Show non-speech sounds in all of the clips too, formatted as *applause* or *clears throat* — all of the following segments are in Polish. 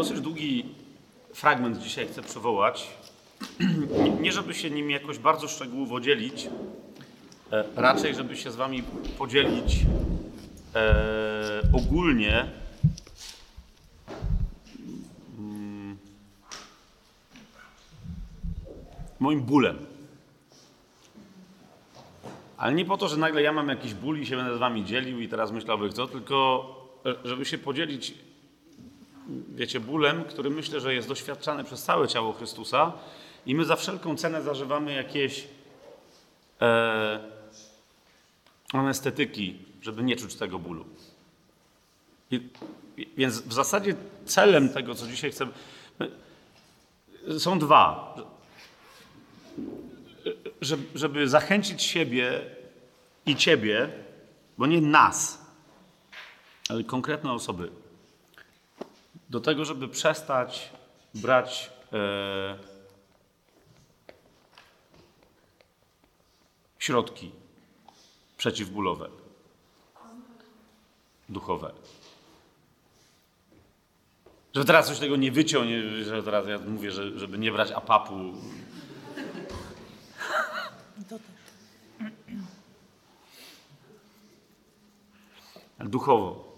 Dosyć długi fragment dzisiaj chcę przywołać. *clears throat* Nie, żeby się nim jakoś bardzo szczegółowo dzielić, e, raczej, żeby się z Wami podzielić e, ogólnie mm, moim bólem. Ale nie po to, że nagle ja mam jakiś ból i się będę z Wami dzielił i teraz myślałbym co, tylko e, żeby się podzielić wiecie, bólem, który myślę, że jest doświadczany przez całe ciało Chrystusa i my za wszelką cenę zażywamy jakieś e, anestetyki, żeby nie czuć tego bólu. I, więc w zasadzie celem tego, co dzisiaj chcę, są dwa. Żeby zachęcić siebie i ciebie, bo nie nas, ale konkretne osoby, do tego, żeby przestać brać e, środki przeciwbólowe, duchowe. Żeby teraz coś tego nie wyciął, nie, że teraz ja mówię, że, żeby nie brać apapu. Duchowo.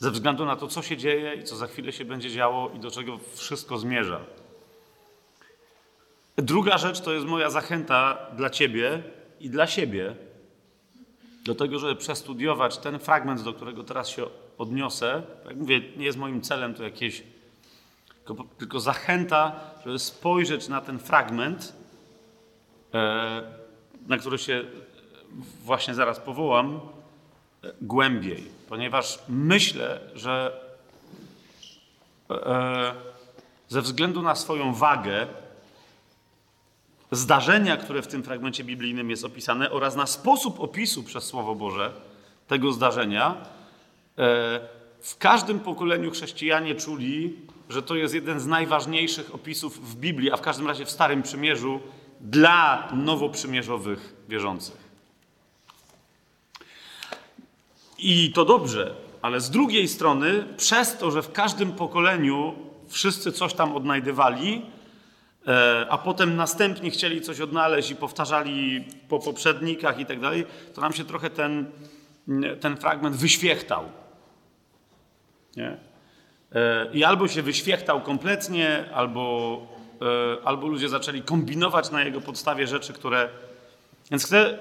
Ze względu na to, co się dzieje i co za chwilę się będzie działo i do czego wszystko zmierza. Druga rzecz to jest moja zachęta dla Ciebie i dla siebie, do tego, żeby przestudiować ten fragment, do którego teraz się odniosę. Jak mówię, nie jest moim celem to jakieś, tylko, tylko zachęta, żeby spojrzeć na ten fragment, e, na który się właśnie zaraz powołam, głębiej, ponieważ myślę, że e, ze względu na swoją wagę, zdarzenia, które w tym fragmencie biblijnym jest opisane, oraz na sposób opisu przez Słowo Boże tego zdarzenia, e, w każdym pokoleniu chrześcijanie czuli, że to jest jeden z najważniejszych opisów w Biblii, a w każdym razie w Starym Przymierzu dla nowoprzymierzowych wierzących. I to dobrze, ale z drugiej strony, przez to, że w każdym pokoleniu wszyscy coś tam odnajdywali, e, a potem następnie chcieli coś odnaleźć i powtarzali po poprzednikach i tak dalej, to nam się trochę ten, ten fragment wyświechtał. Nie? E, I albo się wyświechtał kompletnie, albo, e, albo ludzie zaczęli kombinować na jego podstawie rzeczy, które. Więc chcę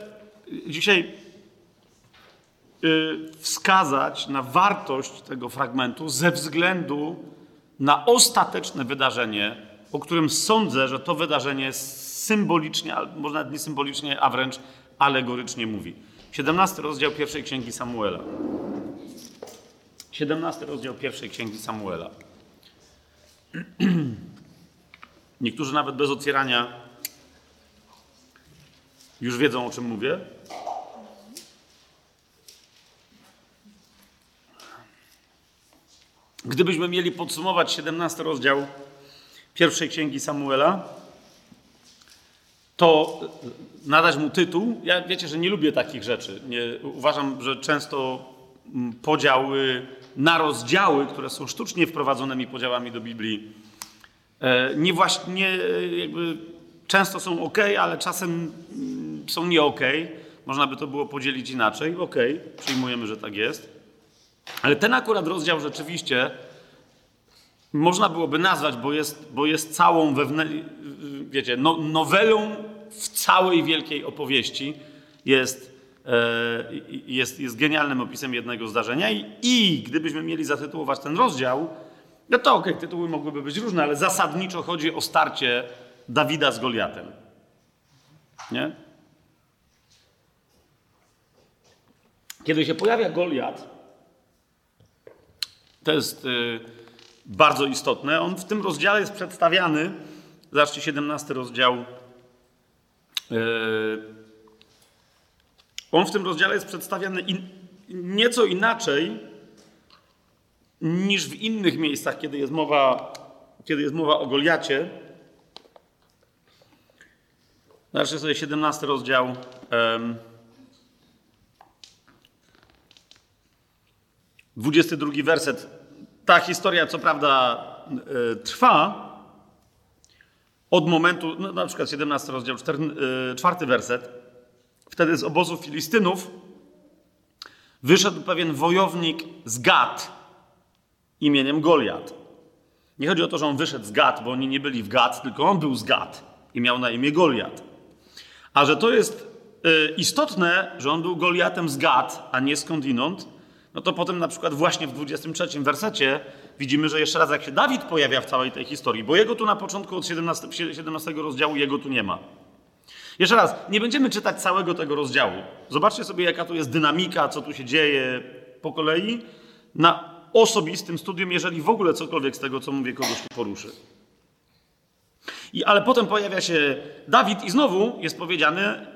dzisiaj wskazać na wartość tego fragmentu ze względu na ostateczne wydarzenie, o którym sądzę, że to wydarzenie symbolicznie, może nawet nie symbolicznie, a wręcz alegorycznie mówi. 17 rozdział pierwszej księgi Samuela. 17 rozdział pierwszej księgi Samuela. *clears throat* Niektórzy nawet bez otwierania już wiedzą, o czym mówię. Gdybyśmy mieli podsumować 17 rozdział pierwszej księgi Samuela, to nadać mu tytuł. Ja wiecie, że nie lubię takich rzeczy. Nie, uważam, że często mm, podziały na rozdziały, które są sztucznie wprowadzonymi podziałami do Biblii, e, nie właśnie jakby często są ok, ale czasem mm, są nie ok. Można by to było podzielić inaczej. Ok, przyjmujemy, że tak jest. Ale ten akurat rozdział rzeczywiście można byłoby nazwać, bo jest, bo jest całą wewnę... wiecie, no, nowelą w całej wielkiej opowieści. Jest, e, jest, jest genialnym opisem jednego zdarzenia i, i gdybyśmy mieli zatytułować ten rozdział, no to okej, okay, tytuły mogłyby być różne, ale zasadniczo chodzi o starcie Dawida z Goliatem. Nie? Kiedy się pojawia Goliat, to jest y, bardzo istotne. On w tym rozdziale jest przedstawiany. Zobaczcie, 17 rozdział. Y, on w tym rozdziale jest przedstawiany in, nieco inaczej niż w innych miejscach, kiedy jest mowa, kiedy jest mowa o Goliacie. Zobaczcie sobie 17 rozdział. Um, 22 werset ta historia, co prawda, e, trwa od momentu, no, na przykład 17 rozdział, 4, e, werset. Wtedy z obozu Filistynów wyszedł pewien wojownik z Gad imieniem Goliat. Nie chodzi o to, że on wyszedł z Gad, bo oni nie byli w Gad, tylko on był z Gad i miał na imię Goliat. A że to jest y, istotne, że on był Goliatem z Gad, a nie skądinąd, no to potem na przykład właśnie w 23 wersecie widzimy, że jeszcze raz jak się Dawid pojawia w całej tej historii, bo jego tu na początku od 17, 17 rozdziału jego tu nie ma. Jeszcze raz, nie będziemy czytać całego tego rozdziału. Zobaczcie sobie, jaka tu jest dynamika, co tu się dzieje po kolei, na osobistym studium, jeżeli w ogóle cokolwiek z tego, co mówię, kogoś tu poruszy. I, ale potem pojawia się Dawid i znowu jest powiedziane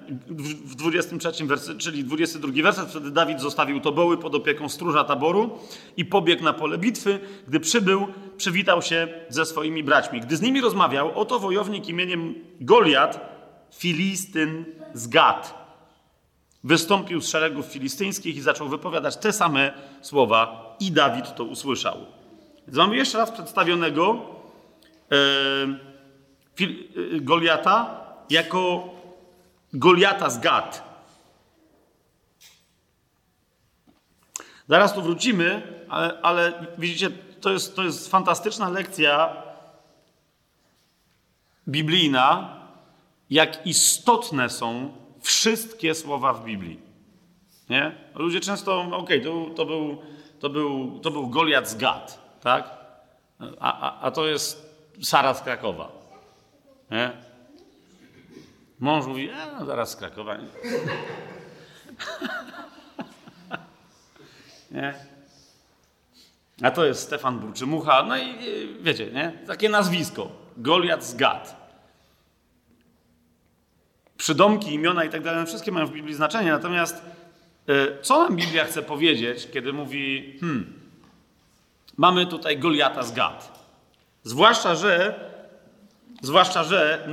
w 23 werset, czyli 22 werset, wtedy Dawid zostawił toboły pod opieką stróża taboru i pobiegł na pole bitwy. Gdy przybył, przywitał się ze swoimi braćmi. Gdy z nimi rozmawiał, oto wojownik imieniem Goliat, Filistyn z Gad, wystąpił z szeregów filistyńskich i zaczął wypowiadać te same słowa i Dawid to usłyszał. Więc mamy jeszcze raz przedstawionego e, Y, Goliata jako Goliata z Gad. Zaraz tu wrócimy, ale, ale widzicie, to jest, to jest fantastyczna lekcja biblijna, jak istotne są wszystkie słowa w Biblii. Nie? Ludzie często, okej, okay, to, to, był, to, był, to był Goliat z Gad, tak? A, a, a to jest Sara z Krakowa. Nie? Mąż mówi, e, no zaraz z Krakowa. Nie? *laughs* A to jest Stefan Burczymucha. No i wiecie, nie? Takie nazwisko. Goliat z Gad. Przydomki, imiona i tak dalej, wszystkie mają w Biblii znaczenie. Natomiast e, co nam Biblia chce powiedzieć, kiedy mówi, hmm, mamy tutaj Goliata z Gad. Zwłaszcza, że Zwłaszcza, że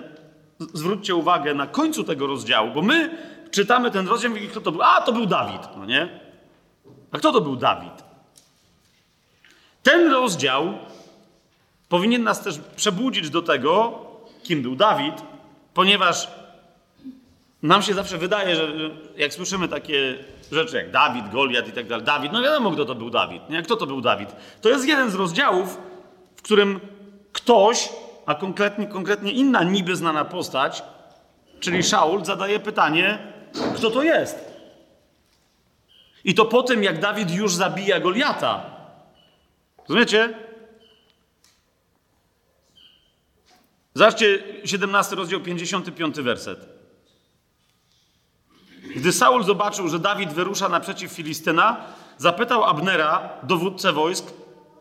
zwróćcie uwagę na końcu tego rozdziału, bo my czytamy ten rozdział i kto to był? A, to był Dawid, no nie? A kto to był Dawid? Ten rozdział powinien nas też przebudzić do tego, kim był Dawid, ponieważ nam się zawsze wydaje, że jak słyszymy takie rzeczy jak Dawid, Goliat i tak dalej, Dawid, no wiadomo, kto to był Dawid. Nie? Kto to był Dawid? To jest jeden z rozdziałów, w którym ktoś a konkretnie, konkretnie inna niby znana postać, czyli Szaul, zadaje pytanie, kto to jest. I to po tym, jak Dawid już zabija Goliata. Rozumiecie? Zobaczcie 17 rozdział, 55 werset. Gdy Saul zobaczył, że Dawid wyrusza naprzeciw Filistyna, zapytał Abnera, dowódcę wojsk,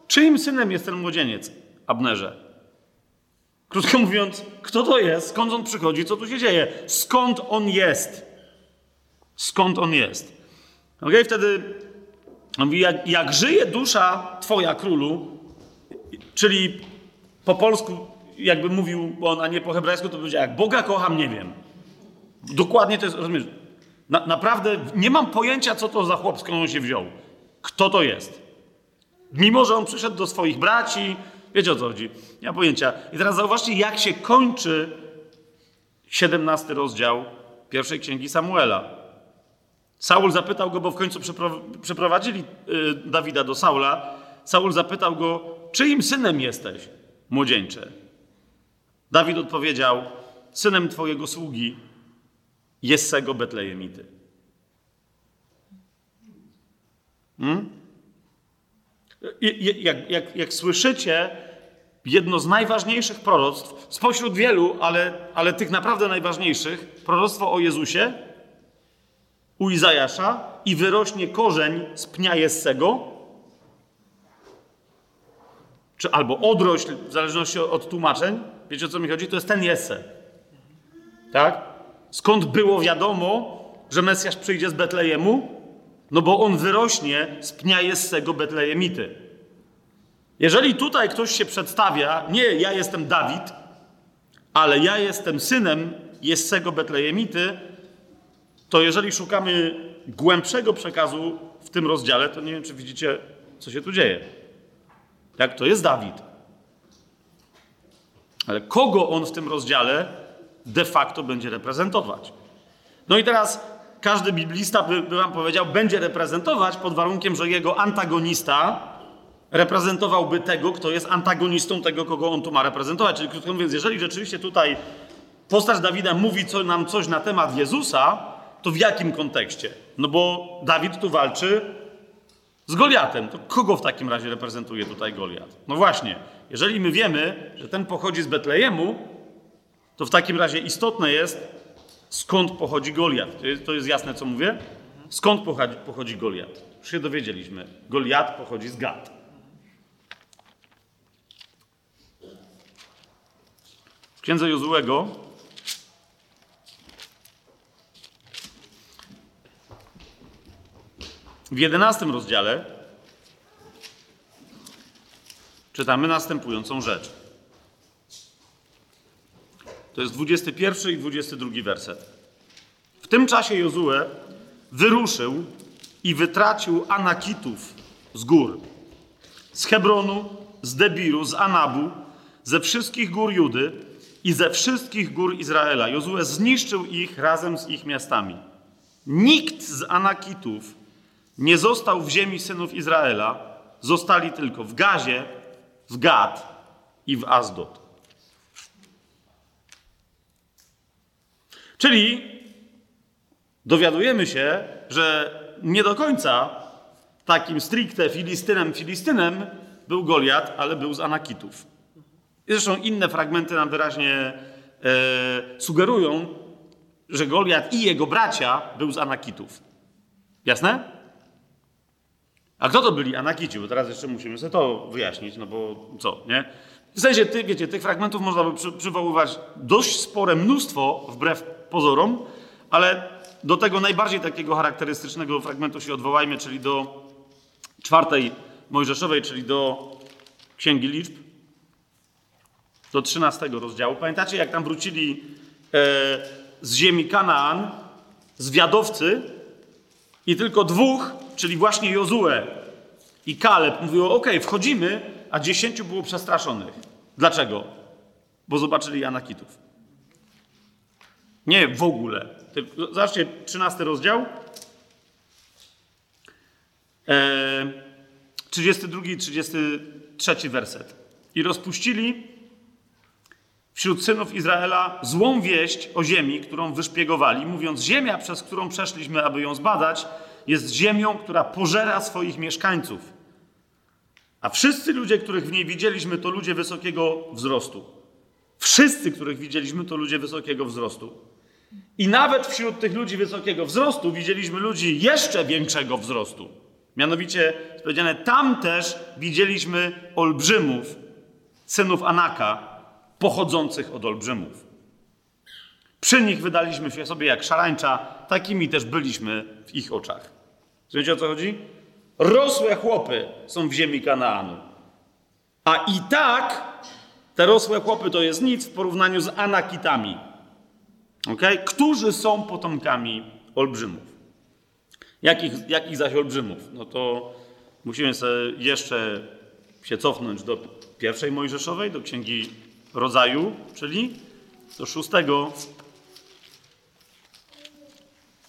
czyim synem jest ten młodzieniec, Abnerze? Krótko mówiąc, kto to jest, skąd on przychodzi, co tu się dzieje, skąd on jest. Skąd on jest. Ok, wtedy mówi, jak, jak żyje dusza Twoja, królu, czyli po polsku, jakby mówił on, a nie po hebrajsku, to powiedział, jak Boga kocham, nie wiem. Dokładnie to jest, rozumiesz? Na, naprawdę nie mam pojęcia, co to za chłop, skąd on się wziął. Kto to jest? Mimo, że on przyszedł do swoich braci, Wiecie o co chodzi? Nie mam pojęcia. I teraz zauważcie, jak się kończy 17 rozdział pierwszej księgi Samuela. Saul zapytał go, bo w końcu przeprowadzili y, Dawida do Saula. Saul zapytał go, czyim synem jesteś, młodzieńcze? Dawid odpowiedział, synem twojego sługi, Jessego Betlejemity. Hmm? Jak, jak, jak słyszycie, jedno z najważniejszych proroctw, spośród wielu, ale, ale tych naprawdę najważniejszych, proroctwo o Jezusie u Izajasza i wyrośnie korzeń z pnia Jessego, czy albo odrośl, w zależności od tłumaczeń. Wiecie o co mi chodzi? To jest ten Jesse. Tak? Skąd było wiadomo, że Mesjasz przyjdzie z Betlejemu? No bo on wyrośnie z pnia Jessego Betlejemity. Jeżeli tutaj ktoś się przedstawia, nie ja jestem Dawid, ale ja jestem synem Jessego Betlejemity, to jeżeli szukamy głębszego przekazu w tym rozdziale, to nie wiem, czy widzicie, co się tu dzieje. Jak to jest Dawid. Ale kogo on w tym rozdziale de facto będzie reprezentować? No i teraz każdy biblista by, by wam powiedział, będzie reprezentować pod warunkiem, że jego antagonista reprezentowałby tego, kto jest antagonistą tego, kogo on tu ma reprezentować. Czyli krótko mówiąc, jeżeli rzeczywiście tutaj postać Dawida mówi co, nam coś na temat Jezusa, to w jakim kontekście? No bo Dawid tu walczy z Goliatem. To kogo w takim razie reprezentuje tutaj Goliat? No właśnie, jeżeli my wiemy, że ten pochodzi z Betlejemu, to w takim razie istotne jest, skąd pochodzi Goliat. To jest, jasne, co mówię? Skąd pochodzi, pochodzi Goliat? Już się dowiedzieliśmy. Goliat pochodzi z Gad. W księdze Jozułego w jedenastym rozdziale czytamy następującą rzecz. To jest 21 i 22 werset. W tym czasie Jozue wyruszył i wytracił Anakitów z gór. Z Hebronu, z Debiru, z Anabu, ze wszystkich gór Judy i ze wszystkich gór Izraela. Jozue zniszczył ich razem z ich miastami. Nikt z Anakitów nie został w ziemi synów Izraela, zostali tylko w Gazie, w Gad i w Azdot. Czyli dowiadujemy się, że nie do końca takim stricte Filistynem Filistynem był Goliat, ale był z Anakitów. Zresztą inne fragmenty nam wyraźnie e, sugerują, że Goliat i jego bracia był z Anakitów. Jasne? A kto to byli Anakici? Bo teraz jeszcze musimy sobie to wyjaśnić, no bo co, nie? W sensie, ty, wiecie, tych fragmentów można by przy, przywoływać dość spore mnóstwo, wbrew pozorom, ale do tego najbardziej takiego charakterystycznego fragmentu się odwołajmy, czyli do czwartej Mojżeszowej, czyli do Księgi Liczb, do 13 rozdziału. Pamiętacie, jak tam wrócili e, z ziemi Kanaan zwiadowcy i tylko dwóch, czyli właśnie Jozue i Kaleb mówiło, ok, wchodzimy, a dziesięciu było przestraszonych. Dlaczego? Bo zobaczyli Anakitów. Nie w ogóle. Zobaczcie, 13 rozdział. E, 32 i 33 werset. I rozpuścili wśród synów Izraela złą wieść o ziemi, którą wyszpiegowali, mówiąc: Ziemia, przez którą przeszliśmy, aby ją zbadać, jest ziemią, która pożera swoich mieszkańców. A wszyscy ludzie, których w niej widzieliśmy, to ludzie wysokiego wzrostu. Wszyscy, których widzieliśmy, to ludzie wysokiego wzrostu. I nawet wśród tych ludzi wysokiego wzrostu widzieliśmy ludzi jeszcze większego wzrostu. Mianowicie, powiedziane, tam też widzieliśmy olbrzymów, synów Anaka, pochodzących od olbrzymów. Przy nich wydaliśmy się sobie jak szarańcza, takimi też byliśmy w ich oczach. Wiecie o co chodzi? Rosłe chłopy są w ziemi Kanaanu. A i tak te rosłe chłopy to jest nic w porównaniu z Anakitami, okay? którzy są potomkami olbrzymów. Jakich, jakich zaś olbrzymów? No to musimy jeszcze się cofnąć do pierwszej Mojżeszowej, do Księgi Rodzaju, czyli do szóstego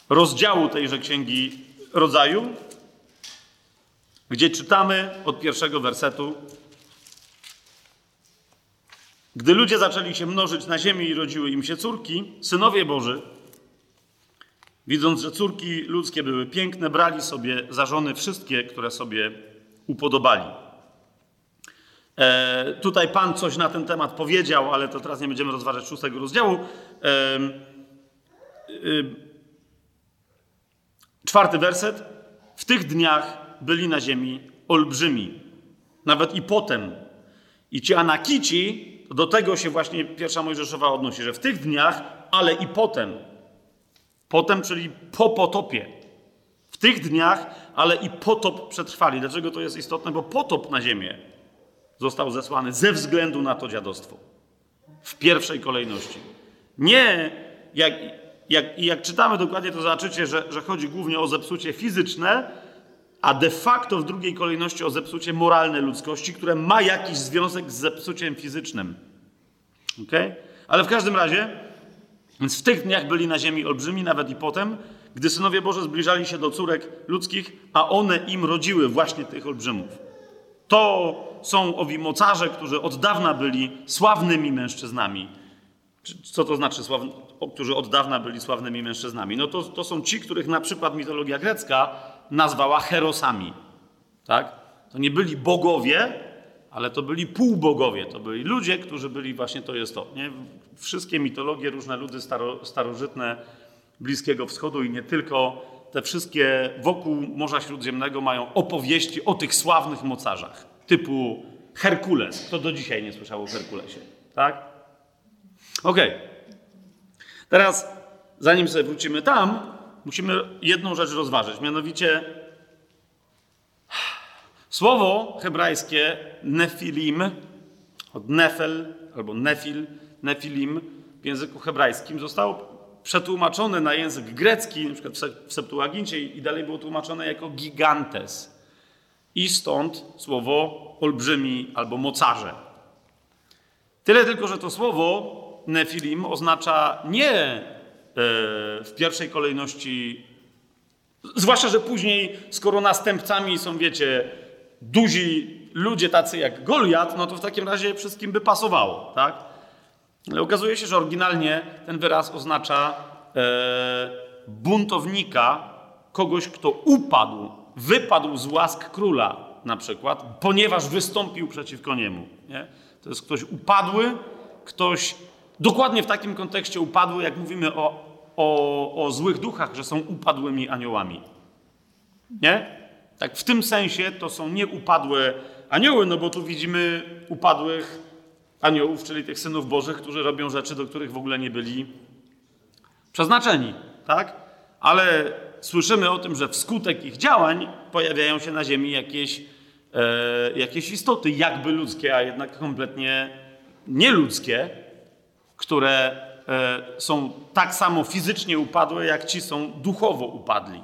rozdziału tejże Księgi Rodzaju, gdzie czytamy od pierwszego wersetu gdy ludzie zaczęli się mnożyć na ziemi i rodziły im się córki, synowie Boży, widząc, że córki ludzkie były piękne, brali sobie za żony wszystkie, które sobie upodobali. E, tutaj Pan coś na ten temat powiedział, ale to teraz nie będziemy rozważać szóstego rozdziału. E, e, czwarty werset. W tych dniach byli na ziemi olbrzymi, nawet i potem. I ci Anakici do tego się właśnie pierwsza Mojżeszowa odnosi, że w tych dniach, ale i potem, potem, czyli po potopie, w tych dniach, ale i potop przetrwali. Dlaczego to jest istotne? Bo potop na ziemię został zesłany ze względu na to dziadostwo. W pierwszej kolejności. Nie, jak, jak, jak czytamy dokładnie, to zobaczycie, że, że chodzi głównie o zepsucie fizyczne, a de facto w drugiej kolejności o zepsucie moralne ludzkości, które ma jakiś związek z zepsuciem fizycznym. Okay? Ale w każdym razie, więc w tych dniach byli na ziemi olbrzymi, nawet i potem, gdy synowie Boże zbliżali się do córek ludzkich, a one im rodziły właśnie tych olbrzymów. To są owi mocarze, którzy od dawna byli sławnymi mężczyznami. Co to znaczy, sławny, którzy od dawna byli sławnymi mężczyznami? No to, to są ci, których na przykład mitologia grecka nazwała herosami. Tak? To nie byli bogowie, ale to byli półbogowie. To byli ludzie, którzy byli właśnie, to jest to. Nie? Wszystkie mitologie, różne ludy staro, starożytne Bliskiego Wschodu i nie tylko, te wszystkie wokół Morza Śródziemnego mają opowieści o tych sławnych mocarzach, typu Herkules. Kto do dzisiaj nie słyszał o Herkulesie? Tak? Okej. Okay. Teraz, zanim sobie wrócimy tam, musimy jedną rzecz rozważyć, mianowicie słowo hebrajskie nefilim, od nefel albo nefil, nefilim w języku hebrajskim zostało przetłumaczone na język grecki, na przykład w Septuagincie i dalej było tłumaczone jako gigantes. I stąd słowo olbrzymi albo mocarze. Tyle tylko, że to słowo nefilim oznacza nie w pierwszej kolejności, zwłaszcza, że później, skoro następcami są, wiecie, duzi ludzie tacy jak Goliat, no to w takim razie wszystkim by pasowało, tak? Ale okazuje się, że oryginalnie ten wyraz oznacza e, buntownika, kogoś, kto upadł, wypadł z łask króla na przykład, ponieważ wystąpił przeciwko niemu. Nie? To jest ktoś upadły, ktoś dokładnie w takim kontekście upadły, jak mówimy o, o, o złych duchach, że są upadłymi aniołami. Nie? Tak w tym sensie to są nieupadłe anioły, no bo tu widzimy upadłych aniołów, czyli tych synów bożych, którzy robią rzeczy, do których w ogóle nie byli przeznaczeni, tak? Ale słyszymy o tym, że wskutek ich działań pojawiają się na ziemi jakieś, e, jakieś istoty, jakby ludzkie, a jednak kompletnie nieludzkie, które e, są tak samo fizycznie upadłe, jak ci są duchowo upadli.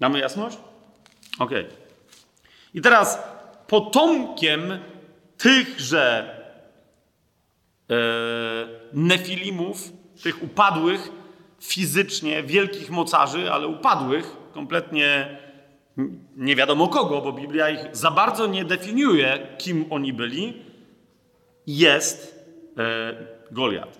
Mamy jasność? Ok. I teraz potomkiem tychże e, nefilimów, tych upadłych fizycznie, wielkich mocarzy, ale upadłych, kompletnie nie wiadomo kogo, bo Biblia ich za bardzo nie definiuje, kim oni byli, jest Goliat.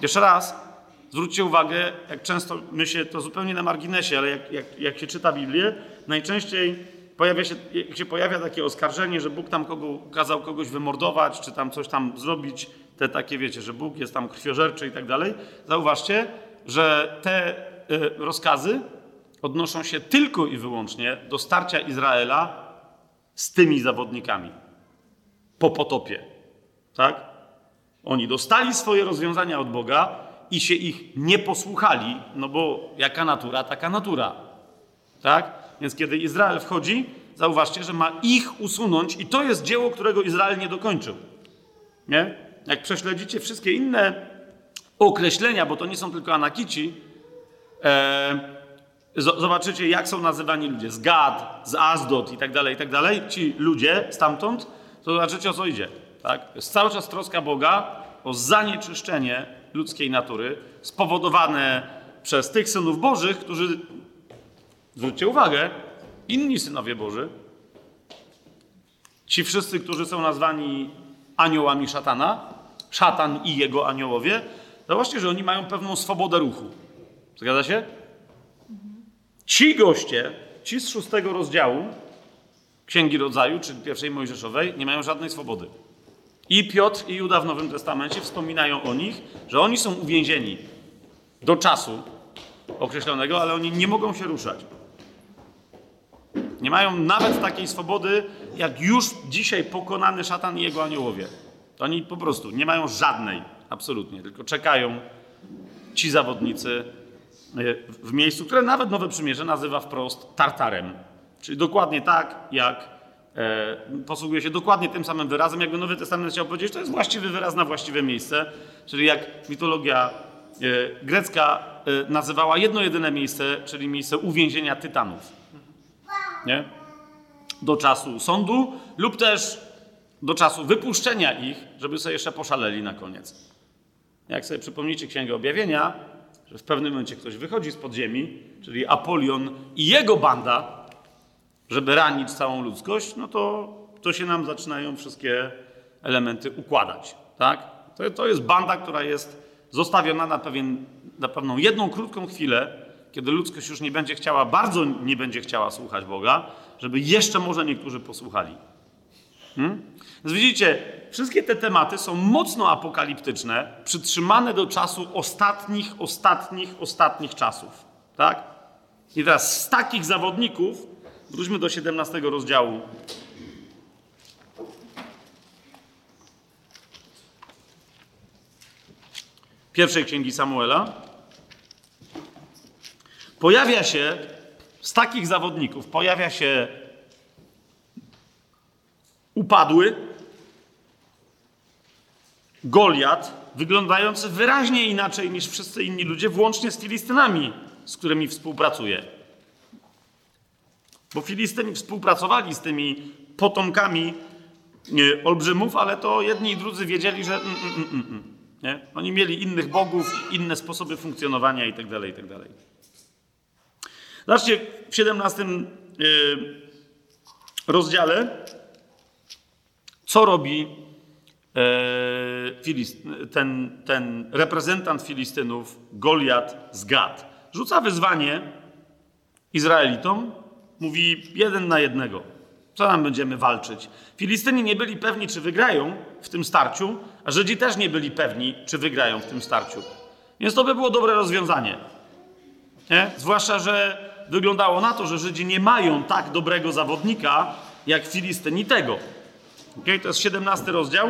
Jeszcze raz, zwróćcie uwagę, jak często my się, to zupełnie na marginesie, ale jak, jak, jak się czyta Biblię, najczęściej pojawia się, jak się pojawia takie oskarżenie, że Bóg tam kogo, kazał kogoś wymordować, czy tam coś tam zrobić, te takie wiecie, że Bóg jest tam krwiożerczy i tak dalej, zauważcie, że te y, rozkazy odnoszą się tylko i wyłącznie do starcia Izraela z tymi zawodnikami po potopie. Tak? Oni dostali swoje rozwiązania od Boga i się ich nie posłuchali, no bo jaka natura, taka natura. Tak? Więc kiedy Izrael wchodzi, zauważcie, że ma ich usunąć i to jest dzieło, którego Izrael nie dokończył. Nie? Jak prześledzicie wszystkie inne określenia, bo to nie są tylko anakici, e, zobaczycie, jak są nazywani ludzie z Gad, z Azdot i tak dalej, i tak dalej. Ci ludzie stamtąd, to zobaczycie, o co idzie. Tak? Jest cały czas troska Boga o zanieczyszczenie ludzkiej natury spowodowane przez tych synów Bożych, którzy Zwróćcie uwagę, inni synowie Boży, ci wszyscy, którzy są nazwani aniołami szatana, szatan i jego aniołowie, zobaczcie, że oni mają pewną swobodę ruchu. Zgadza się? Ci goście, ci z szóstego rozdziału Księgi Rodzaju, czy pierwszej Mojżeszowej, nie mają żadnej swobody. I Piotr i Juda w Nowym Testamencie wspominają o nich, że oni są uwięzieni do czasu określonego, ale oni nie mogą się ruszać. Nie mają nawet takiej swobody, jak już dzisiaj pokonany szatan i jego aniołowie. Oni po prostu nie mają żadnej, absolutnie, tylko czekają ci zawodnicy e, w miejscu, które nawet Nowe Przymierze nazywa wprost Tartarem. Czyli dokładnie tak, jak posługuje się dokładnie tym samym wyrazem, jakby Nowy Testament chciał powiedzieć, to jest właściwy wyraz na właściwe miejsce. Czyli jak mitologia e, grecka e, nazywała jedno jedyne miejsce, czyli miejsce uwięzienia tytanów. Nie? Do czasu sądu lub też do czasu wypuszczenia ich, żeby sobie jeszcze poszaleli na koniec. Jak sobie przypomnicie Księgę Objawienia, że w pewnym momencie ktoś wychodzi z podziemi, czyli Apolion i jego banda, żeby ranić całą ludzkość, no to, to się nam zaczynają wszystkie elementy układać. Tak? To, to jest banda, która jest zostawiona na, pewien, na pewną jedną krótką chwilę, kiedy ludzkość już nie będzie chciała, bardzo nie będzie chciała słuchać Boga, żeby jeszcze może niektórzy posłuchali. Hmm? Więc widzicie, wszystkie te tematy są mocno apokaliptyczne, przytrzymane do czasu ostatnich, ostatnich, ostatnich czasów. Tak? I teraz z takich zawodników, wróćmy do 17 rozdziału. Pierwszej księgi Samuela. Pojawia się z takich zawodników, pojawia się upadły Goliat, wyglądający wyraźnie inaczej niż wszyscy inni ludzie, włącznie z Filistynami, z którymi współpracuje. Bo Filistyni współpracowali z tymi potomkami nie, olbrzymów, ale to jedni i drudzy wiedzieli, że mm, mm, mm, nie? oni mieli innych bogów, inne sposoby funkcjonowania itd. Tak itd. Tak Zobaczcie, w 17 yy, rozdziale co robi e, ten, ten reprezentant Filistynów, Goliat z Gad? Rzuca wyzwanie Izraelitom, mówi jeden na jednego. Co nam będziemy walczyć? Filistyni nie byli pewni, czy wygrają w tym starciu, a Żydzi też nie byli pewni, czy wygrają w tym starciu. Więc to by było dobre rozwiązanie. Nie? Zwłaszcza, że wyglądało na to, że Żydzi nie mają tak dobrego zawodnika jak Filistyni tego. Okay? To jest 17 rozdział.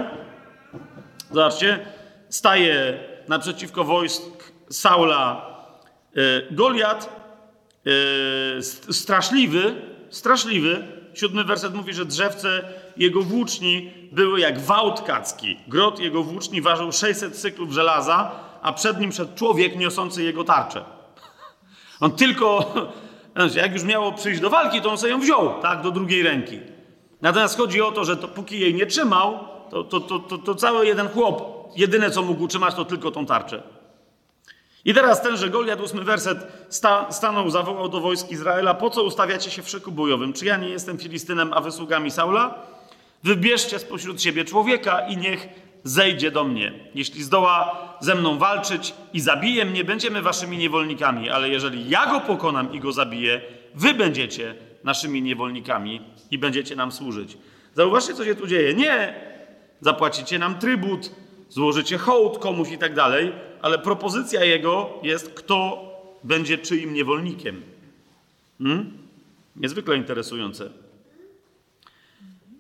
Zobaczcie, staje naprzeciwko wojsk Saula y, Goliat, y, straszliwy, straszliwy. Siódmy werset mówi, że drzewce jego włóczni były jak wałt kacki. Grot jego włóczni ważył 600 cyklów żelaza, a przed nim szedł człowiek niosący jego tarczę. On tylko, *laughs* jak już miało przyjść do walki, to on sobie ją wziął, tak, do drugiej ręki. Natomiast chodzi o to, że to, póki jej nie trzymał, to, to, to, to, to cały jeden chłop, jedyne co mógł trzymać, to tylko tą tarczę. I teraz tenże Goliat, ósmy werset, sta, stanął, zawołał do wojsk Izraela, po co ustawiacie się w szyku bojowym? Czy ja nie jestem Filistynem, a wysługami Saula? Wybierzcie spośród siebie człowieka i niech zejdzie do mnie. Jeśli zdoła ze mną walczyć i zabije mnie, będziemy waszymi niewolnikami, ale jeżeli ja go pokonam i go zabiję, wy będziecie naszymi niewolnikami i będziecie nam służyć. Zauważcie, co się tu dzieje. Nie zapłacicie nam trybut, złożycie hołd komuś i tak dalej, ale propozycja jego jest, kto będzie czyim niewolnikiem. Hmm? Niezwykle interesujące.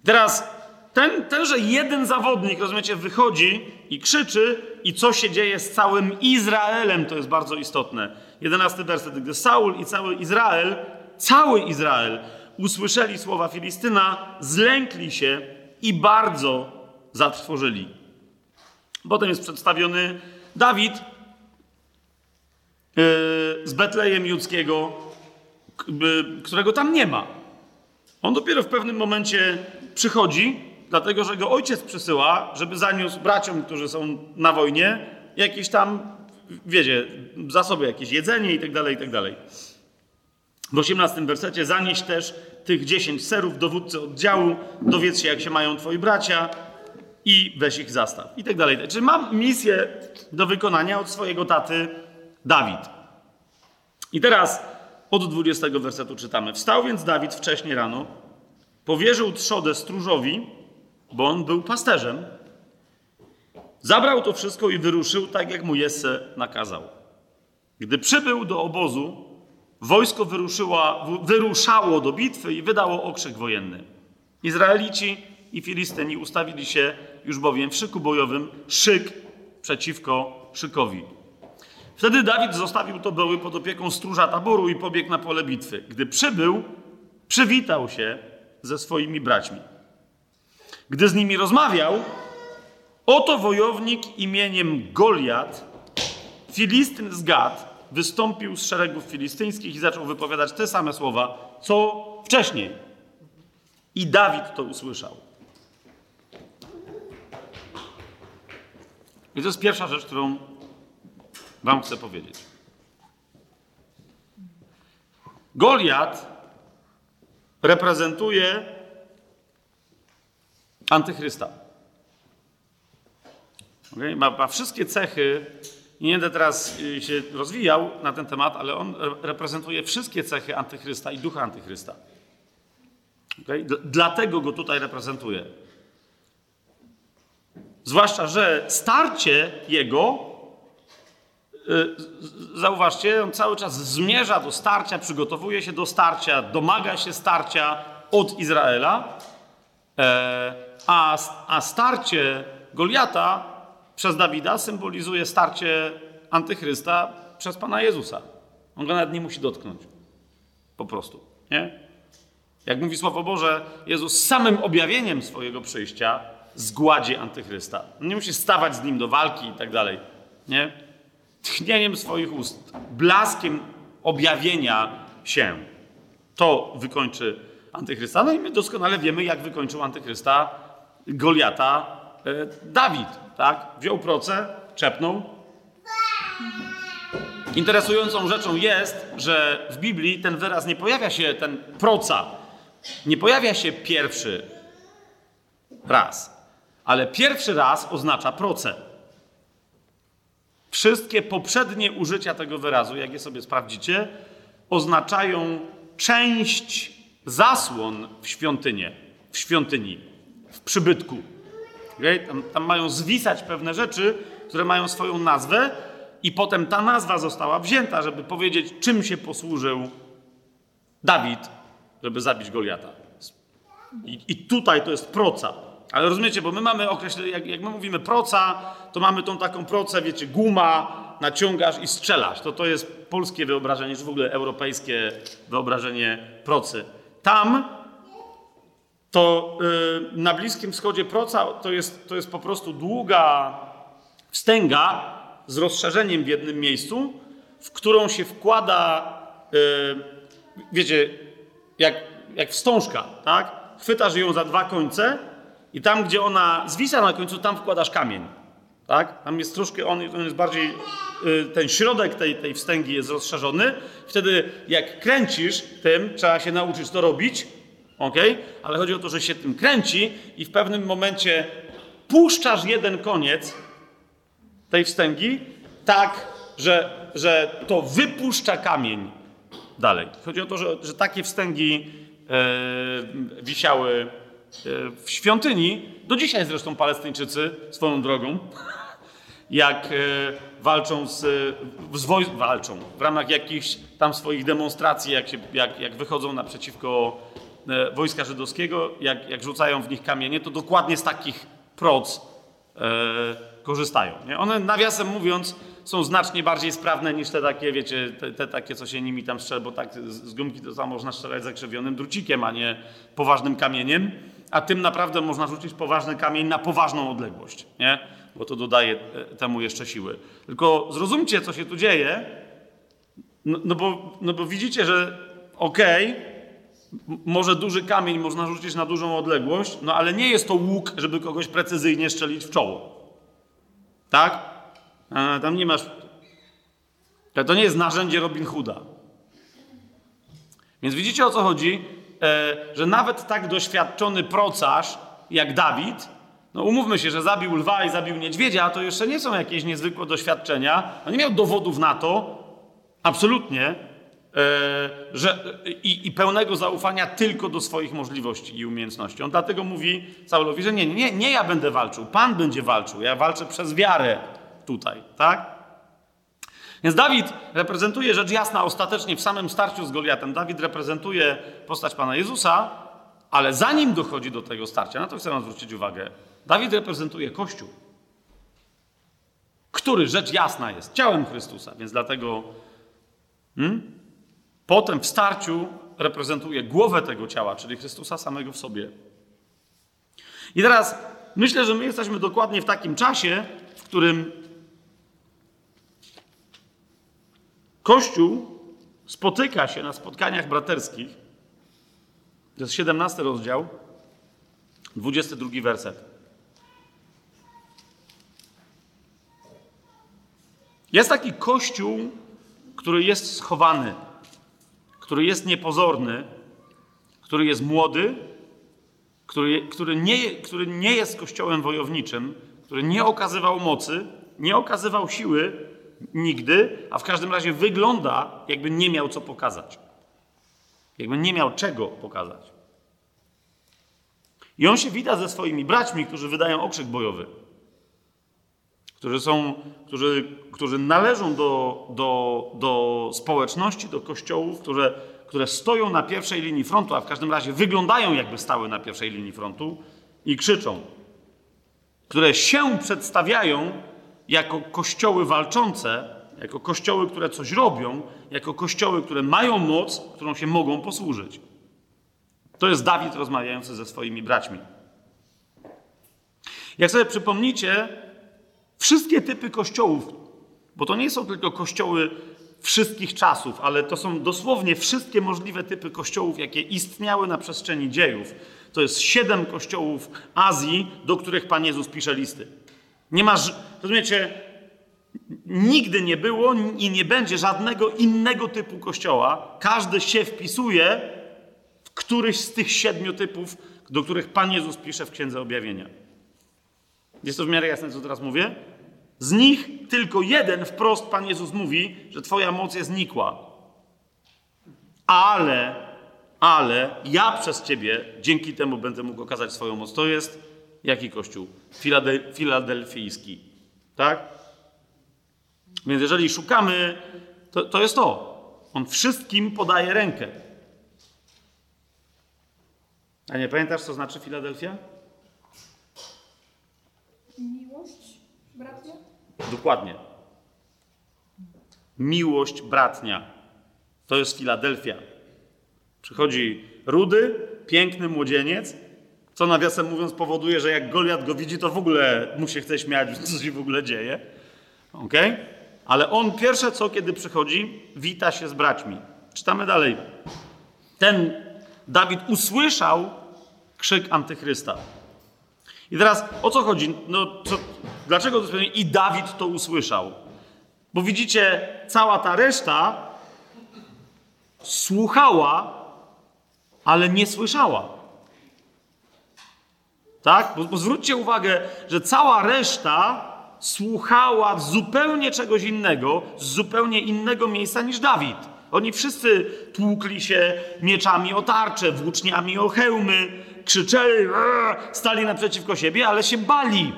Teraz ten, tenże jeden zawodnik, rozumiecie, wychodzi i krzyczy, i co się dzieje z całym Izraelem, to jest bardzo istotne. Jedenasty werset, gdy Saul i cały Izrael cały Izrael usłyszeli słowa Filistyna, zlękli się i bardzo zatrwożyli. Potem jest przedstawiony Dawid yy, z Betlejem Judzkiego, którego tam nie ma. On dopiero w pewnym momencie przychodzi, dlatego że go ojciec przysyła, żeby zaniósł braciom, którzy są na wojnie, jakieś tam, wiecie, zasoby, jakieś jedzenie i tak dalej, i tak. W 18 wersecie zanieś też tych 10 serów dowódcy oddziału, dowiedz się, jak się mają twoi bracia i weź ich zastaw. I tak dalej. Czyli mam misję do wykonania od swojego taty Dawid. I teraz od 20 wersetu czytamy. Wstał więc Dawid wcześnie rano, powierzył trzodę stróżowi, bo on był pasterzem, zabrał to wszystko i wyruszył tak, jak mu Jesse nakazał. Gdy przybył do obozu, Wojsko wyruszało do bitwy i wydało okrzyk wojenny. Izraelici i Filistyni ustawili się już bowiem w szyku bojowym, szyk przeciwko szykowi. Wtedy Dawid zostawił to były pod opieką stróża taboru i pobiegł na pole bitwy. Gdy przybył, przywitał się ze swoimi braćmi. Gdy z nimi rozmawiał, oto wojownik imieniem Goliat, Filistyn z Gad, wystąpił z szeregów filistyńskich i zaczął wypowiadać te same słowa, co wcześniej. I Dawid to usłyszał. I to jest pierwsza rzecz, którą Wam chcę powiedzieć. Goliat reprezentuje antychrysta. Okay? Ma, ma, wszystkie cechy, nie będę teraz y, się rozwijał na ten temat, ale on reprezentuje wszystkie cechy antychrysta i ducha antychrysta. Okay? Dlatego go tutaj reprezentuje. Zwłaszcza, że starcie jego, y, zauważcie, on cały czas zmierza do starcia, przygotowuje się do starcia, domaga się starcia od Izraela, e, a, a starcie Goliata przez Dawida symbolizuje starcie antychrysta przez Pana Jezusa. On go nawet nie musi dotknąć. Po prostu. Nie? Jak mówi Słowo Boże, Jezus samym objawieniem swojego przyjścia zgładzi antychrysta. Nie musi stawać z nim do walki i tak dalej. Nie? Tchnieniem swoich ust, blaskiem objawienia się. To wykończy antychrysta. No i my doskonale wiemy, jak wykończył antychrysta Goliata e, Dawid. Tak? Wziął proce, czepnął. Interesującą rzeczą jest, że w Biblii ten wyraz nie pojawia się, ten proca, nie pojawia się pierwszy raz ale pierwszy raz oznacza proce. Wszystkie poprzednie użycia tego wyrazu, jak je sobie sprawdzicie, oznaczają część zasłon w świątyni, w świątyni, w przybytku. Okay? Tam, tam mają zwisać pewne rzeczy, które mają swoją nazwę, i potem ta nazwa została wzięta, żeby powiedzieć, czym się posłużył Dawid, żeby zabić Goliata. I, i tutaj to jest proca. Ale rozumiecie, bo my mamy określenie, jak, jak my mówimy proca, to mamy tą taką procę, wiecie, guma, naciągasz i strzelasz. To to jest polskie wyobrażenie, czy w ogóle europejskie wyobrażenie procy. Tam to yy, na Bliskim Wschodzie proca to jest, to jest po prostu długa wstęga z rozszerzeniem w jednym miejscu, w którą się wkłada, yy, wiecie, jak, jak wstążka, tak? Chwytasz ją za dwa końce i tam, gdzie ona zwisa na końcu, tam wkładasz kamień. Tak? Tam jest troszkę, on, on jest bardziej, y, ten środek tej, tej wstęgi jest rozszerzony. Wtedy jak kręcisz tym, trzeba się nauczyć to robić, ok? Ale chodzi o to, że się tym kręci i w pewnym momencie puszczasz jeden koniec tej wstęgi tak, że, że to wypuszcza kamień dalej. Chodzi o to, że, że takie wstęgi e, wisiały w świątyni, do dzisiaj zresztą Palestyńczycy swoją drogą, jak e, walczą z, z woj- walczą w ramach jakichś tam swoich demonstracji, jak, się, jak, jak wychodzą naprzeciwko e, wojska żydowskiego, jak, jak rzucają w nich kamienie, to dokładnie z takich proc e, korzystają. Nie? One, nawiasem mówiąc, są znacznie bardziej sprawne niż te takie, wiecie, te, te takie, co się nimi tam strzela, bo tak z, z gumki to samo można strzelać zakrzewionym drucikiem, a nie poważnym kamieniem a tym naprawdę można rzucić poważny kamień na poważną odległość, nie? Bo to dodaje e, temu jeszcze siły. Tylko zrozumcie, co się tu dzieje, no, no bo, no bo widzicie, że okej, okay, może duży kamień można rzucić na dużą odległość, no ale nie jest to łuk, żeby kogoś precyzyjnie strzelić w czoło. Tak? A, tam nie masz... To nie jest narzędzie Robin Hooda. Więc widzicie, o co chodzi? E, że nawet tak doświadczony procarz jak Dawid, no umówmy się, że zabił lwa i zabił niedźwiedzia, to jeszcze nie są jakieś niezwykłe doświadczenia. On nie miał dowodów na to, absolutnie, e, że, i, i, pełnego zaufania tylko do swoich możliwości i umiejętności. On dlatego mówi Saulowi, że nie, nie, nie ja będę walczył, Pan będzie walczył, ja walczę przez wiarę tutaj, tak? Więc Dawid reprezentuje rzecz jasna ostatecznie w samym starciu z Goliatem. Dawid reprezentuje postać Pana Jezusa, ale zanim dochodzi do tego starcia, na to chcę zwrócić uwagę, Dawid reprezentuje Kościół, który rzecz jasna jest ciałem Chrystusa, więc dlatego hmm, potem w starciu reprezentuje głowę tego ciała, czyli Chrystusa samego w sobie. I teraz myślę, że my jesteśmy dokładnie w takim czasie, w którym Kościół spotyka się na spotkaniach braterskich To jest 17 rozdział, 22 werset. Jest taki kościół, który jest schowany, który jest niepozorny, który jest młody, który, który, nie, który nie jest kościołem wojowniczym, który nie okazywał mocy, nie okazywał siły nigdy, a w każdym razie wygląda, jakby nie miał co pokazać. Jakby nie miał czego pokazać. I on się wita ze swoimi braćmi, którzy wydają okrzyk bojowy. Którzy, są, którzy, którzy należą do, do, do społeczności, do kościołów, które, które stoją na pierwszej linii frontu, a w każdym razie wyglądają, jakby stały na pierwszej linii frontu i krzyczą. Które się przedstawiają jako kościoły walczące, jako kościoły, które coś robią, jako kościoły, które mają moc, którą się mogą posłużyć. To jest Dawid rozmawiający ze swoimi braćmi. Jak sobie przypomnicie, wszystkie typy kościołów, bo to nie są tylko kościoły wszystkich czasów, ale to są dosłownie wszystkie możliwe typy kościołów, jakie istniały na przestrzeni dziejów. To jest siedem kościołów Azji, do których Pan Jezus pisze listy. Nie ma, rozumiecie, nigdy nie było i nie będzie żadnego innego typu kościoła. Każdy się wpisuje w któryś z tych siedmiu typów, do których Pan Jezus pisze w Księdze Objawienia. Jest to w miarę jasne, co teraz mówię? Z nich tylko jeden wprost Pan Jezus mówi, że Twoja moc jest nikła. Ale, ale ja przez Ciebie dzięki temu będę mógł okazać swoją moc. To jest jaki kościół? Filadel filadelfijski. Tak? Więc jeżeli szukamy, to, to jest to. On wszystkim podaje rękę. A nie pamiętasz, co znaczy Filadelfia? Miłość bratnia? Dokładnie. Miłość bratnia. To jest Filadelfia. Przychodzi rudy, piękny młodzieniec, co nawiasem mówiąc powoduje, że jak Goliat go widzi, to w ogóle mu się chce śmiać, *laughs* co się w ogóle dzieje. Ok? Ale on pierwsze co, kiedy przychodzi, wita się z braćmi. Czytamy dalej. Ten Dawid usłyszał krzyk antychrysta. I teraz o co chodzi? No, co, dlaczego to jest I Dawid to usłyszał. Bo widzicie, cała ta reszta słuchała, ale nie słyszała. Tak? Bo, bo zwróćcie uwagę, że cała reszta słuchała zupełnie czegoś innego, z zupełnie innego miejsca niż Dawid. Oni wszyscy tłukli się mieczami o tarcze, włóczniami o hełmy, krzyczeli, stali naprzeciwko siebie, ale się bali.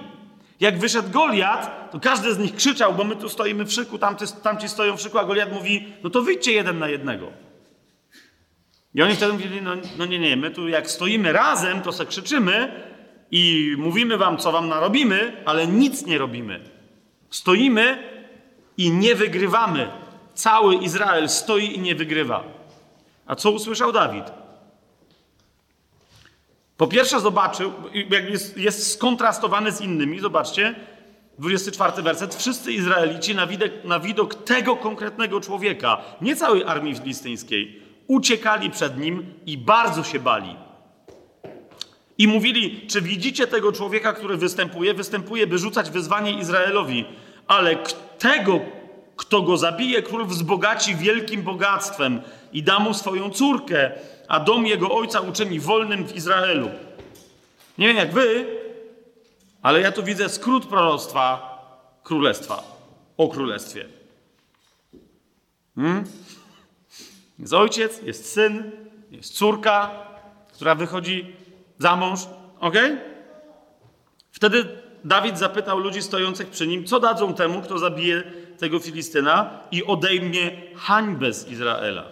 Jak wyszedł Goliat, to każdy z nich krzyczał, bo my tu stoimy w szyku, tamty, tamci stoją w szyku, a Goliat mówi, no to wyjdźcie jeden na jednego. I oni wtedy mówili, no, no nie, nie, my tu jak stoimy razem, to se krzyczymy i mówimy wam, co wam narobimy, ale nic nie robimy. Stoimy i nie wygrywamy. Cały Izrael stoi i nie wygrywa. A co usłyszał Dawid? Po pierwsze zobaczył, jest, jest skontrastowany z innymi, zobaczcie, 24 werset. Wszyscy Izraelici na widok, na widok tego konkretnego człowieka, nie całej armii filistyńskiej, uciekali przed nim i bardzo się bali. I mówili, czy widzicie tego człowieka, który występuje? Występuje, by rzucać wyzwanie Izraelowi. Ale tego, kto go zabije, król wzbogaci wielkim bogactwem i da mu swoją córkę, a dom jego ojca uczyni wolnym w Izraelu. Nie wiem jak wy, ale ja tu widzę skrót proroctwa królestwa. O królestwie. Hmm? Jest ojciec, jest syn, jest córka, która wychodzi za mąż. Ok? Wtedy Dawid zapytał ludzi stojących przy nim, co dadzą temu, kto zabije tego Filistyna i odejmie hańbę z Izraela.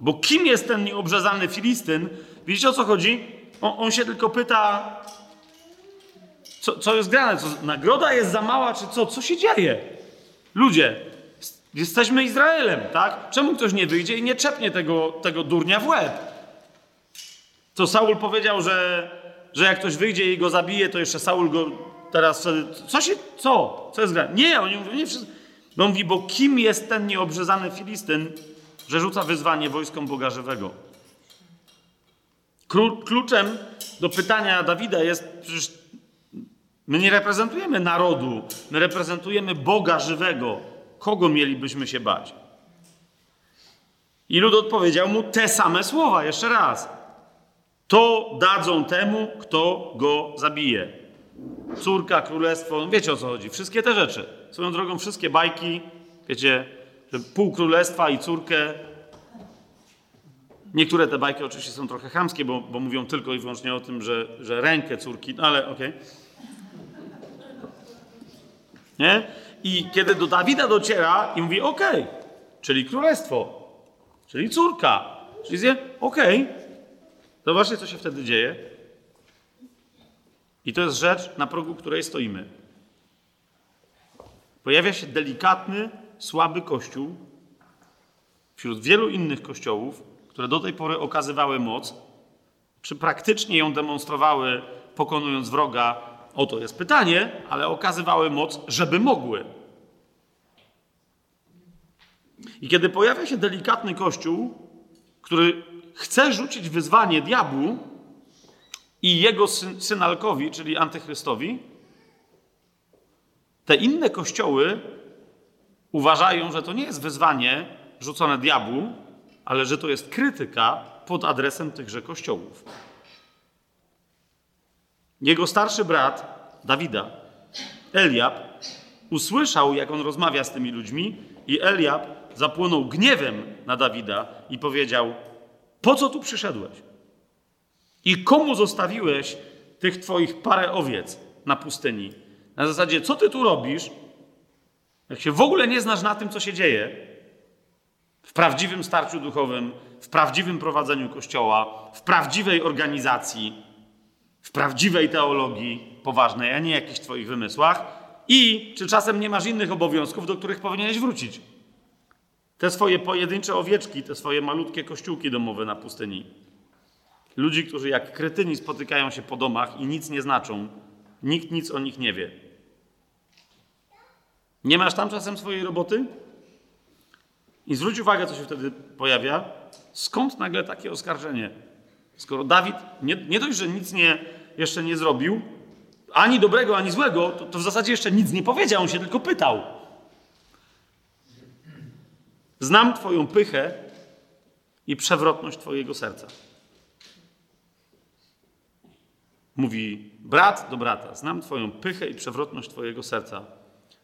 Bo kim jest ten nieobrzezany Filistyn? Widzicie o co chodzi? On, on się tylko pyta, co, co jest grane? Co, nagroda jest za mała, czy co? Co się dzieje? Ludzie, jesteśmy Izraelem, tak? Czemu ktoś nie wyjdzie i nie czepnie tego, tego durnia w łeb? Co Saul powiedział, że, że jak ktoś wyjdzie i go zabije, to jeszcze Saul go teraz. Co się. Co? Co jest grane? Nie, oni mówią, nie wszyscy. No on mówi, bo kim jest ten nieobrzezany Filistyn, że rzuca wyzwanie wojskom Boga żywego. Kluczem do pytania Dawida jest przecież my nie reprezentujemy narodu, my reprezentujemy Boga żywego. Kogo mielibyśmy się bać? I lud odpowiedział mu te same słowa, jeszcze raz. To dadzą temu, kto go zabije. Córka, królestwo, no wiecie o co chodzi. Wszystkie te rzeczy. Swoją drogą, wszystkie bajki, wiecie, że pół królestwa i córkę. Niektóre te bajki oczywiście są trochę chamskie, bo, bo mówią tylko i wyłącznie o tym, że, że rękę córki, no ale okej. Okay. Nie? I kiedy do Dawida dociera i mówi, okej, okay, czyli królestwo, czyli córka, czyli okej, okay. Zobaczcie, co się wtedy dzieje. I to jest rzecz, na progu której stoimy. Pojawia się delikatny, słaby kościół wśród wielu innych kościołów, które do tej pory okazywały moc, czy praktycznie ją demonstrowały, pokonując wroga. Oto jest pytanie, ale okazywały moc, żeby mogły. I kiedy pojawia się delikatny kościół, który chce rzucić wyzwanie diabłu i jego syn, synalkowi, czyli antychrystowi, te inne kościoły uważają, że to nie jest wyzwanie rzucone diabłu, ale że to jest krytyka pod adresem tychże kościołów. Jego starszy brat Dawida, Eliab, usłyszał, jak on rozmawia z tymi ludźmi, i Eliab zapłonął gniewem na Dawida i powiedział: Po co tu przyszedłeś? I komu zostawiłeś tych twoich parę owiec na pustyni? Na zasadzie, co ty tu robisz? Jak się w ogóle nie znasz na tym, co się dzieje, w prawdziwym starciu duchowym, w prawdziwym prowadzeniu kościoła, w prawdziwej organizacji, w prawdziwej teologii poważnej, a nie jakichś Twoich wymysłach. I czy czasem nie masz innych obowiązków, do których powinieneś wrócić? Te swoje pojedyncze owieczki, te swoje malutkie kościółki domowe na pustyni. Ludzi, którzy jak kretyni spotykają się po domach i nic nie znaczą, nikt nic o nich nie wie. Nie masz tam czasem swojej roboty? I zwróć uwagę, co się wtedy pojawia. Skąd nagle takie oskarżenie? Skoro Dawid nie, nie dość, że nic nie, jeszcze nie zrobił, ani dobrego, ani złego, to, to w zasadzie jeszcze nic nie powiedział, on się tylko pytał. Znam Twoją pychę i przewrotność Twojego serca. Mówi brat do brata: Znam Twoją pychę i przewrotność Twojego serca,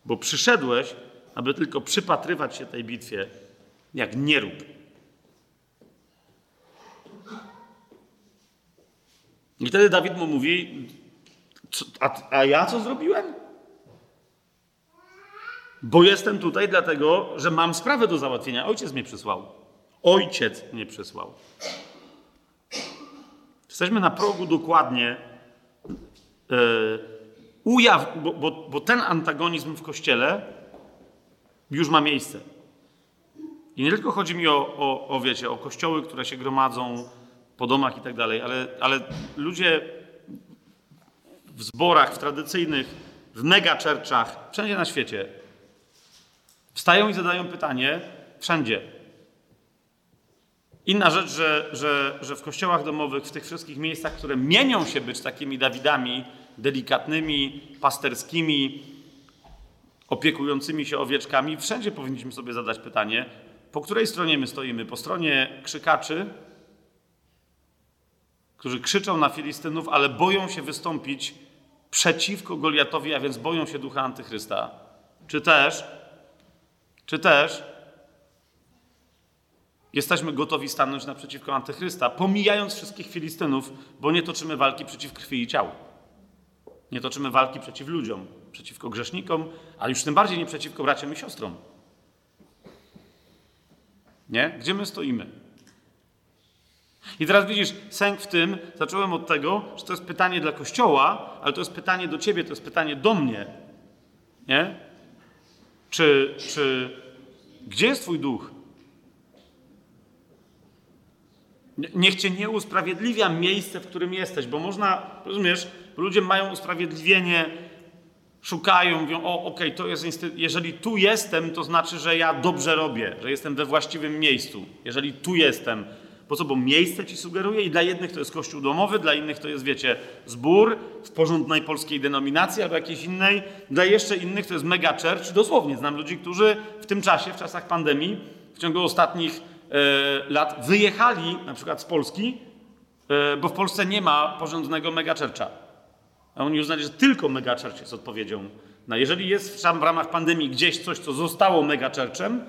bo przyszedłeś, aby tylko przypatrywać się tej bitwie, jak nie rób. I wtedy Dawid mu mówi: a, a ja co zrobiłem? Bo jestem tutaj dlatego, że mam sprawę do załatwienia. Ojciec mnie przysłał. Ojciec mnie przysłał. Jesteśmy na progu dokładnie yy, ujaw, bo, bo, bo ten antagonizm w kościele już ma miejsce. I nie tylko chodzi mi o, o, o, wiecie, o kościoły, które się gromadzą po domach i tak dalej, ale, ludzie w zborach, w tradycyjnych, w megaczerczach, wszędzie na świecie wstają i zadają pytanie, wszędzie. Inna rzecz, że, że, że w kościołach domowych, w tych wszystkich miejscach, które mienią się być takimi Dawidami delikatnymi, pasterskimi, opiekującymi się owieczkami, wszędzie powinniśmy sobie zadać pytanie, po której stronie my stoimy? Po stronie krzykaczy, którzy krzyczą na Filistynów, ale boją się wystąpić przeciwko Goliatowi, a więc boją się ducha antychrysta. Czy też, czy też jesteśmy gotowi stanąć naprzeciwko antychrysta, pomijając wszystkich Filistynów, bo nie toczymy walki przeciw krwi i ciału. Nie toczymy walki przeciw ludziom, przeciwko grzesznikom, a już tym bardziej nie przeciwko braciom i siostrom. Nie? Gdzie my stoimy? I teraz widzisz, sęk w tym, zacząłem od tego, że to jest pytanie dla Kościoła, ale to jest pytanie do ciebie, to jest pytanie do mnie. Nie? Czy, czy gdzie jest twój duch? Niech cię nie usprawiedliwia miejsce, w którym jesteś, bo można, rozumiesz, ludzie mają usprawiedliwienie, szukają, mówią, o, okej, okay, to jest, jeżeli tu jestem, to znaczy, że ja dobrze robię, że jestem we właściwym miejscu. Jeżeli tu jestem, Po co? Miejsce ci sugeruje i dla jednych to jest kościół domowy, dla innych to jest, wiecie, zbór w porządnej polskiej denominacji albo jakiejś innej. Dla jeszcze innych to jest mega church. Dosłownie znam ludzi, którzy w tym czasie, w czasach pandemii, w ciągu ostatnich e, lat wyjechali na przykład z Polski, e, bo w Polsce nie ma porządnego mega churcha. A oni uznali, że tylko mega church jest odpowiedzią na. Jeżeli jest w ramach pandemii gdzieś coś, co zostało mega churchem,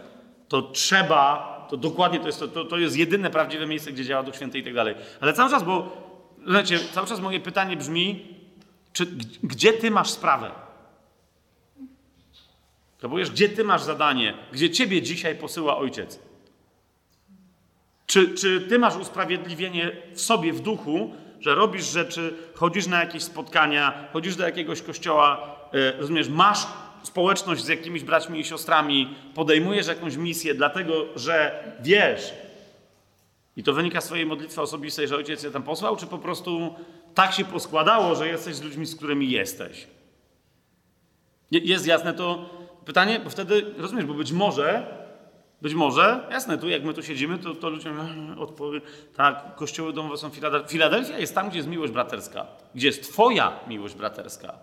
to trzeba to dokładnie to jest, to, to jest jedyne prawdziwe miejsce, gdzie działa Duch Święty i tak dalej. Ale cały czas, bo znacie, cały czas moje pytanie brzmi, czy, gdzie ty masz sprawę? Kapujesz, gdzie ty masz zadanie? Gdzie ciebie dzisiaj posyła ojciec? Czy, czy ty masz usprawiedliwienie w sobie, w duchu, że robisz rzeczy, chodzisz na jakieś spotkania, chodzisz do jakiegoś kościoła, yy, rozumiesz, masz społeczność z jakimiś braćmi i siostrami, podejmujesz jakąś misję, dlatego że wiesz, i to wynika z Twojej modlitwy osobistej, że ojciec cię tam posłał, czy po prostu tak się poskładało, że jesteś z ludźmi, z którymi jesteś? Jest jasne to pytanie, bo wtedy rozumiesz, bo być może, być może, jasne, tu jak my tu siedzimy, to, to ludzie odpowie, tak, kościoły domowe są Filadelfia. Filadelfia jest tam, gdzie jest miłość braterska, gdzie jest Twoja miłość braterska.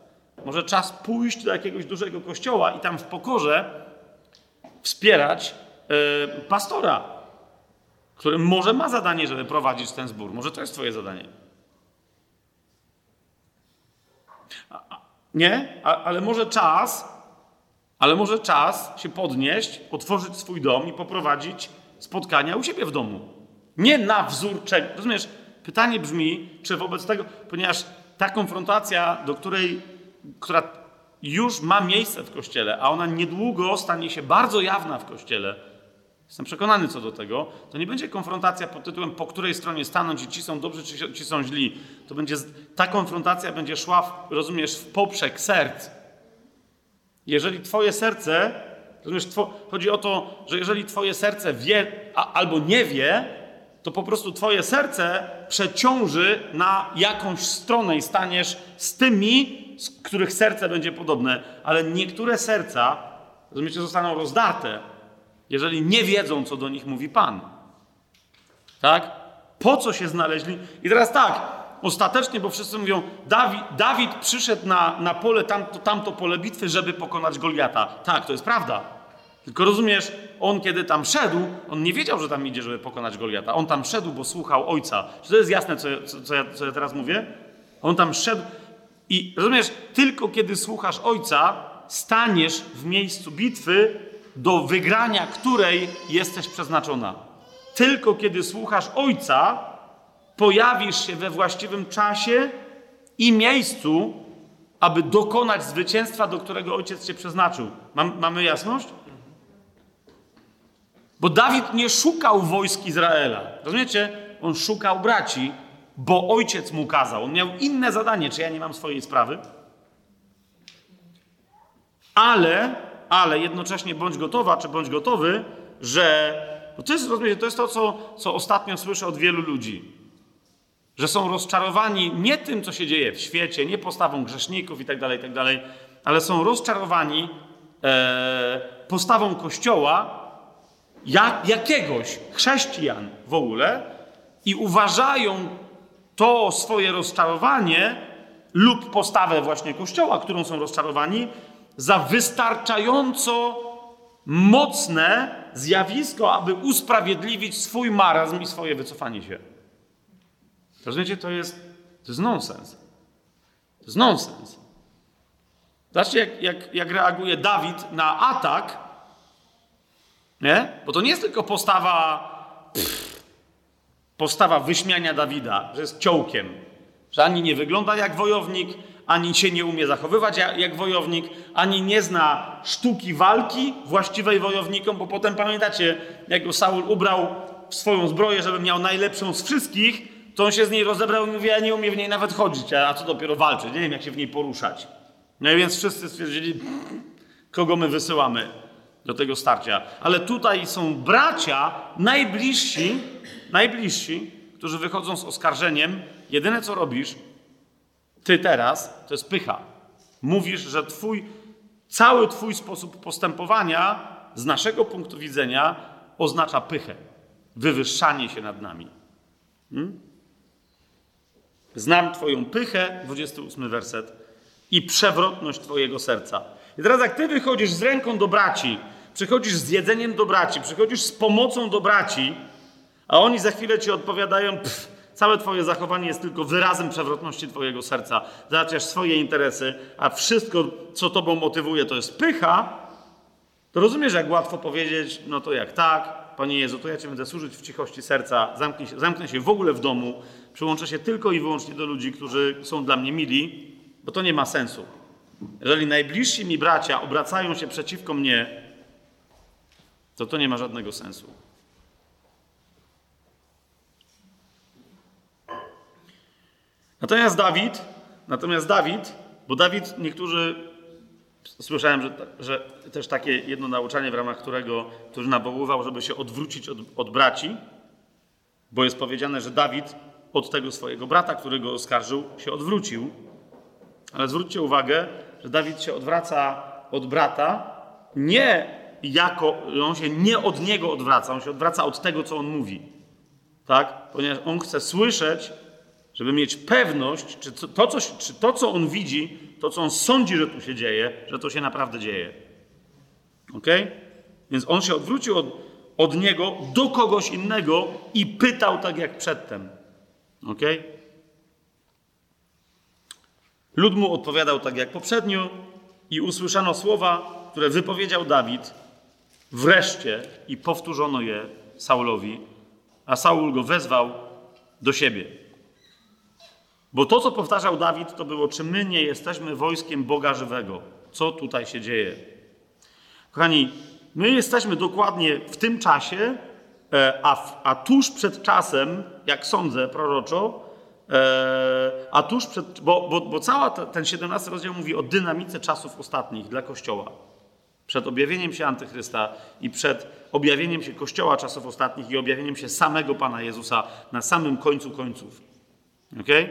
Może czas pójść do jakiegoś dużego kościoła i tam w pokorze wspierać yy, pastora, który może ma zadanie, żeby prowadzić ten zbór. Może to jest Twoje zadanie. Nie? A, ale może czas, ale może czas się podnieść, otworzyć swój dom i poprowadzić spotkania u siebie w domu. Nie na wzór czego. Rozumiesz? Pytanie brzmi, czy wobec tego, ponieważ ta konfrontacja, do której która już ma miejsce w kościele, a ona niedługo stanie się bardzo jawna w kościele, jestem przekonany co do tego, to nie będzie konfrontacja pod tytułem, po której stronie stanąć i ci są dobrzy, czy ci są źli. To będzie, ta konfrontacja będzie szła, w, rozumiesz, w poprzek serc. Jeżeli twoje serce, rozumiesz, two, chodzi o to, że jeżeli twoje serce wie a, albo nie wie, to po prostu twoje serce przeciąży na jakąś stronę i staniesz z tymi, z których serce będzie podobne, ale niektóre serca, rozumiecie, zostaną rozdarte, jeżeli nie wiedzą, co do nich mówi Pan. Tak? Po co się znaleźli? I teraz tak, ostatecznie, bo wszyscy mówią, Dawid, Dawid przyszedł na, na pole, tamto, tamto pole bitwy, żeby pokonać Goliata. Tak, to jest prawda. Tylko rozumiesz, on kiedy tam szedł, on nie wiedział, że tam idzie, żeby pokonać Goliata. On tam szedł, bo słuchał ojca. Czy to jest jasne, co, co, co, ja, co ja teraz mówię? On tam szedł, i rozumiesz, tylko kiedy słuchasz Ojca, staniesz w miejscu bitwy, do wygrania której jesteś przeznaczona. Tylko kiedy słuchasz Ojca, pojawisz się we właściwym czasie i miejscu, aby dokonać zwycięstwa, do którego Ojciec cię przeznaczył. Mam, mamy jasność? Bo Dawid nie szukał wojsk Izraela. Rozumiecie? On szukał braci, bo ojciec mu kazał. On miał inne zadanie. Czy ja nie mam swojej sprawy? Ale, ale jednocześnie bądź gotowa, czy bądź gotowy, że to jest, rozumiecie, to jest to, co, co ostatnio słyszę od wielu ludzi. Że są rozczarowani nie tym, co się dzieje w świecie, nie postawą grzeszników i tak dalej, tak dalej, ale są rozczarowani e, postawą Kościoła, jak, jakiegoś chrześcijan w ogóle i uważają to swoje rozczarowanie lub postawę właśnie Kościoła, którą są rozczarowani, za wystarczająco mocne zjawisko, aby usprawiedliwić swój marazm i swoje wycofanie się. Rozumiecie, to jest, to jest nonsens. To jest nonsens. Zobaczcie, jak, jak, jak reaguje Dawid na atak, nie? Bo to nie jest tylko postawa pff, postawa wyśmiania Dawida, że jest ciołkiem, że ani nie wygląda jak wojownik, ani się nie umie zachowywać jak wojownik, ani nie zna sztuki walki właściwej wojownikom, bo potem pamiętacie, jak go Saul ubrał w swoją zbroję, żeby miał najlepszą z wszystkich, to on się z niej rozebrał i mówi, ja nie umiem w niej nawet chodzić, a co dopiero walczyć, nie wiem jak się w niej poruszać. No i więc wszyscy stwierdzili, kogo my wysyłamy do tego starcia. Ale tutaj są bracia najbliżsi, najbliżsi, którzy wychodzą z oskarżeniem. Jedyne co robisz, ty teraz, to jest pycha. Mówisz, że twój, cały twój sposób postępowania z naszego punktu widzenia oznacza pychę, wywyższanie się nad nami. Hmm? Znam Twoją pychę, 28 werset, i przewrotność Twojego serca. I teraz, jak Ty wychodzisz z ręką do braci, przychodzisz z jedzeniem do braci, przychodzisz z pomocą do braci, a oni za chwilę Ci odpowiadają, pff, całe Twoje zachowanie jest tylko wyrazem przewrotności Twojego serca. Załatwiasz swoje interesy, a wszystko, co Tobą motywuje, to jest pycha, to rozumiesz, jak łatwo powiedzieć, no to jak tak, Panie Jezu, to ja Cię będę służyć w cichości serca, zamknę się, zamknę się w ogóle w domu, przyłączę się tylko i wyłącznie do ludzi, którzy są dla mnie mili, bo to nie ma sensu. Jeżeli najbliżsi mi bracia obracają się przeciwko mnie, to to nie ma żadnego sensu. Natomiast Dawid, natomiast Dawid, bo Dawid, niektórzy, słyszałem, że, że też takie jedno nauczanie, w ramach którego, który nawoływał, żeby się odwrócić od, od braci, bo jest powiedziane, że Dawid od tego swojego brata, który go oskarżył, się odwrócił. Ale zwróćcie uwagę, że Dawid się odwraca od brata nie jako, on się nie od niego odwraca, on się odwraca od tego, co on mówi. Tak? Ponieważ on chce słyszeć, żeby mieć pewność, czy to, co, czy to, co on widzi, to, co on sądzi, że tu się dzieje, że to się naprawdę dzieje. Ok? Więc on się odwrócił od, od niego do kogoś innego i pytał tak jak przedtem. Ok? Lud mu odpowiadał tak jak poprzednio i usłyszano słowa, które wypowiedział Dawid wreszcie i powtórzono je Saulowi, a Saul go wezwał do siebie. Bo to, co powtarzał Dawid, to było, czy my nie jesteśmy wojskiem Boga żywego? Co tutaj się dzieje? Kochani, my jesteśmy dokładnie w tym czasie, e, a, a tuż przed czasem, jak sądzę proroczo, a tuż przed, bo, bo, bo cały ten 17 rozdział mówi o dynamice czasów ostatnich dla Kościoła. Przed objawieniem się Antychrysta i przed objawieniem się Kościoła czasów ostatnich i objawieniem się samego Pana Jezusa na samym końcu końców. Okay?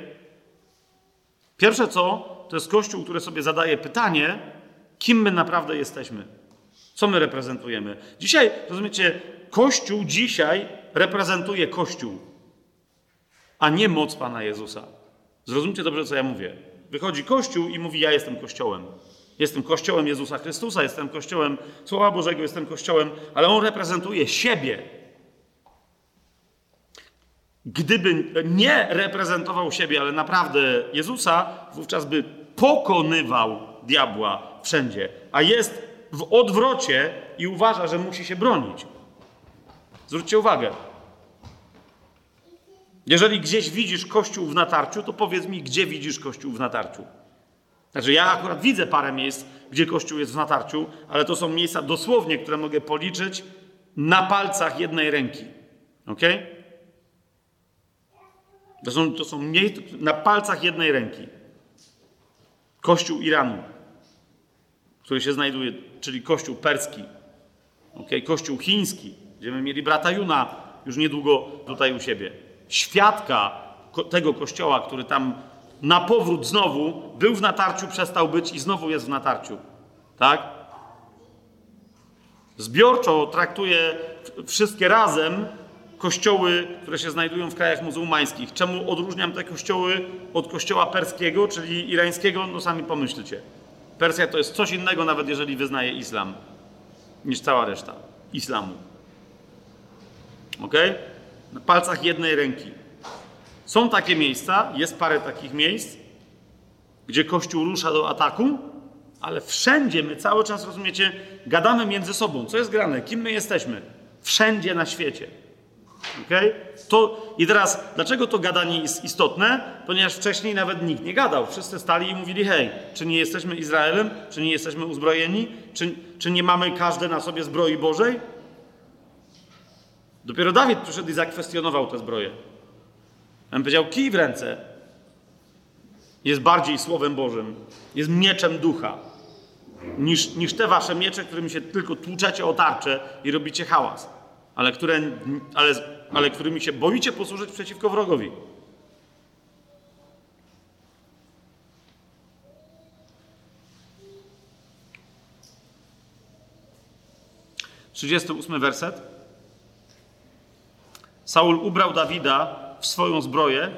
Pierwsze co, to jest Kościół, który sobie zadaje pytanie, kim my naprawdę jesteśmy. Co my reprezentujemy? Dzisiaj, rozumiecie, Kościół dzisiaj reprezentuje Kościół, a nie moc Pana Jezusa. Zrozumcie dobrze, co ja mówię. Wychodzi Kościół i mówi: Ja jestem Kościołem. Jestem Kościołem Jezusa Chrystusa, jestem Kościołem Słowa Bożego, jestem Kościołem, ale on reprezentuje siebie. Gdyby nie reprezentował siebie, ale naprawdę Jezusa, wówczas by pokonywał diabła wszędzie, a jest w odwrocie i uważa, że musi się bronić. Zwróćcie uwagę. Jeżeli gdzieś widzisz kościół w natarciu, to powiedz mi, gdzie widzisz kościół w natarciu. Znaczy, ja akurat widzę parę miejsc, gdzie kościół jest w natarciu, ale to są miejsca dosłownie, które mogę policzyć na palcach jednej ręki. Ok? To są, to są miejsca na palcach jednej ręki. Kościół Iranu, który się znajduje, czyli kościół perski, okay? kościół chiński, gdzie my mieli brata Juna już niedługo tutaj u siebie. Świadka tego kościoła, który tam na powrót znowu był w natarciu, przestał być i znowu jest w natarciu. Tak? Zbiorczo traktuje wszystkie razem kościoły, które się znajdują w krajach muzułmańskich. Czemu odróżniam te kościoły od kościoła perskiego, czyli irańskiego? No sami pomyślcie. Persja to jest coś innego, nawet jeżeli wyznaje islam, niż cała reszta islamu. Ok? Na palcach jednej ręki. Są takie miejsca, jest parę takich miejsc, gdzie Kościół rusza do ataku, ale wszędzie my cały czas, rozumiecie, gadamy między sobą. Co jest grane? Kim my jesteśmy? Wszędzie na świecie. Okay? To, I teraz, dlaczego to gadanie jest istotne? Ponieważ wcześniej nawet nikt nie gadał. Wszyscy stali i mówili: hej, czy nie jesteśmy Izraelem? Czy nie jesteśmy uzbrojeni? Czy, czy nie mamy każdy na sobie zbroi Bożej? Dopiero Dawid przyszedł i zakwestionował tę zbroję. On powiedział: kij w ręce jest bardziej Słowem Bożym, jest mieczem ducha, niż, niż te wasze miecze, którymi się tylko tłuczecie o tarczę i robicie hałas, ale, które, ale, ale którymi się boicie posłużyć przeciwko wrogowi. Trzydziesty ósmy werset. Saul ubrał Dawida w swoją zbroję,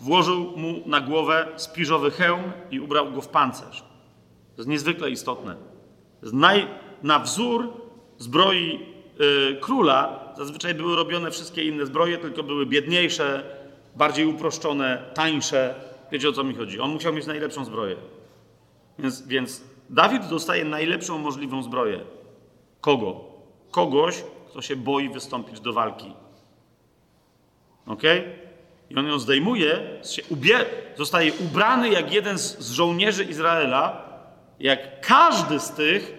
włożył mu na głowę spiżowy hełm i ubrał go w pancerz. To jest niezwykle istotne. Naj, na wzór zbroi y, króla zazwyczaj były robione wszystkie inne zbroje, tylko były biedniejsze, bardziej uproszczone, tańsze. Wiecie o co mi chodzi? On musiał mieć najlepszą zbroję. Więc, więc Dawid dostaje najlepszą możliwą zbroję. Kogo? Kogoś, kto się boi wystąpić do walki. Ok? I on ją zdejmuje, ubie, zostaje ubrany jak jeden z, z żołnierzy Izraela, jak każdy z tych,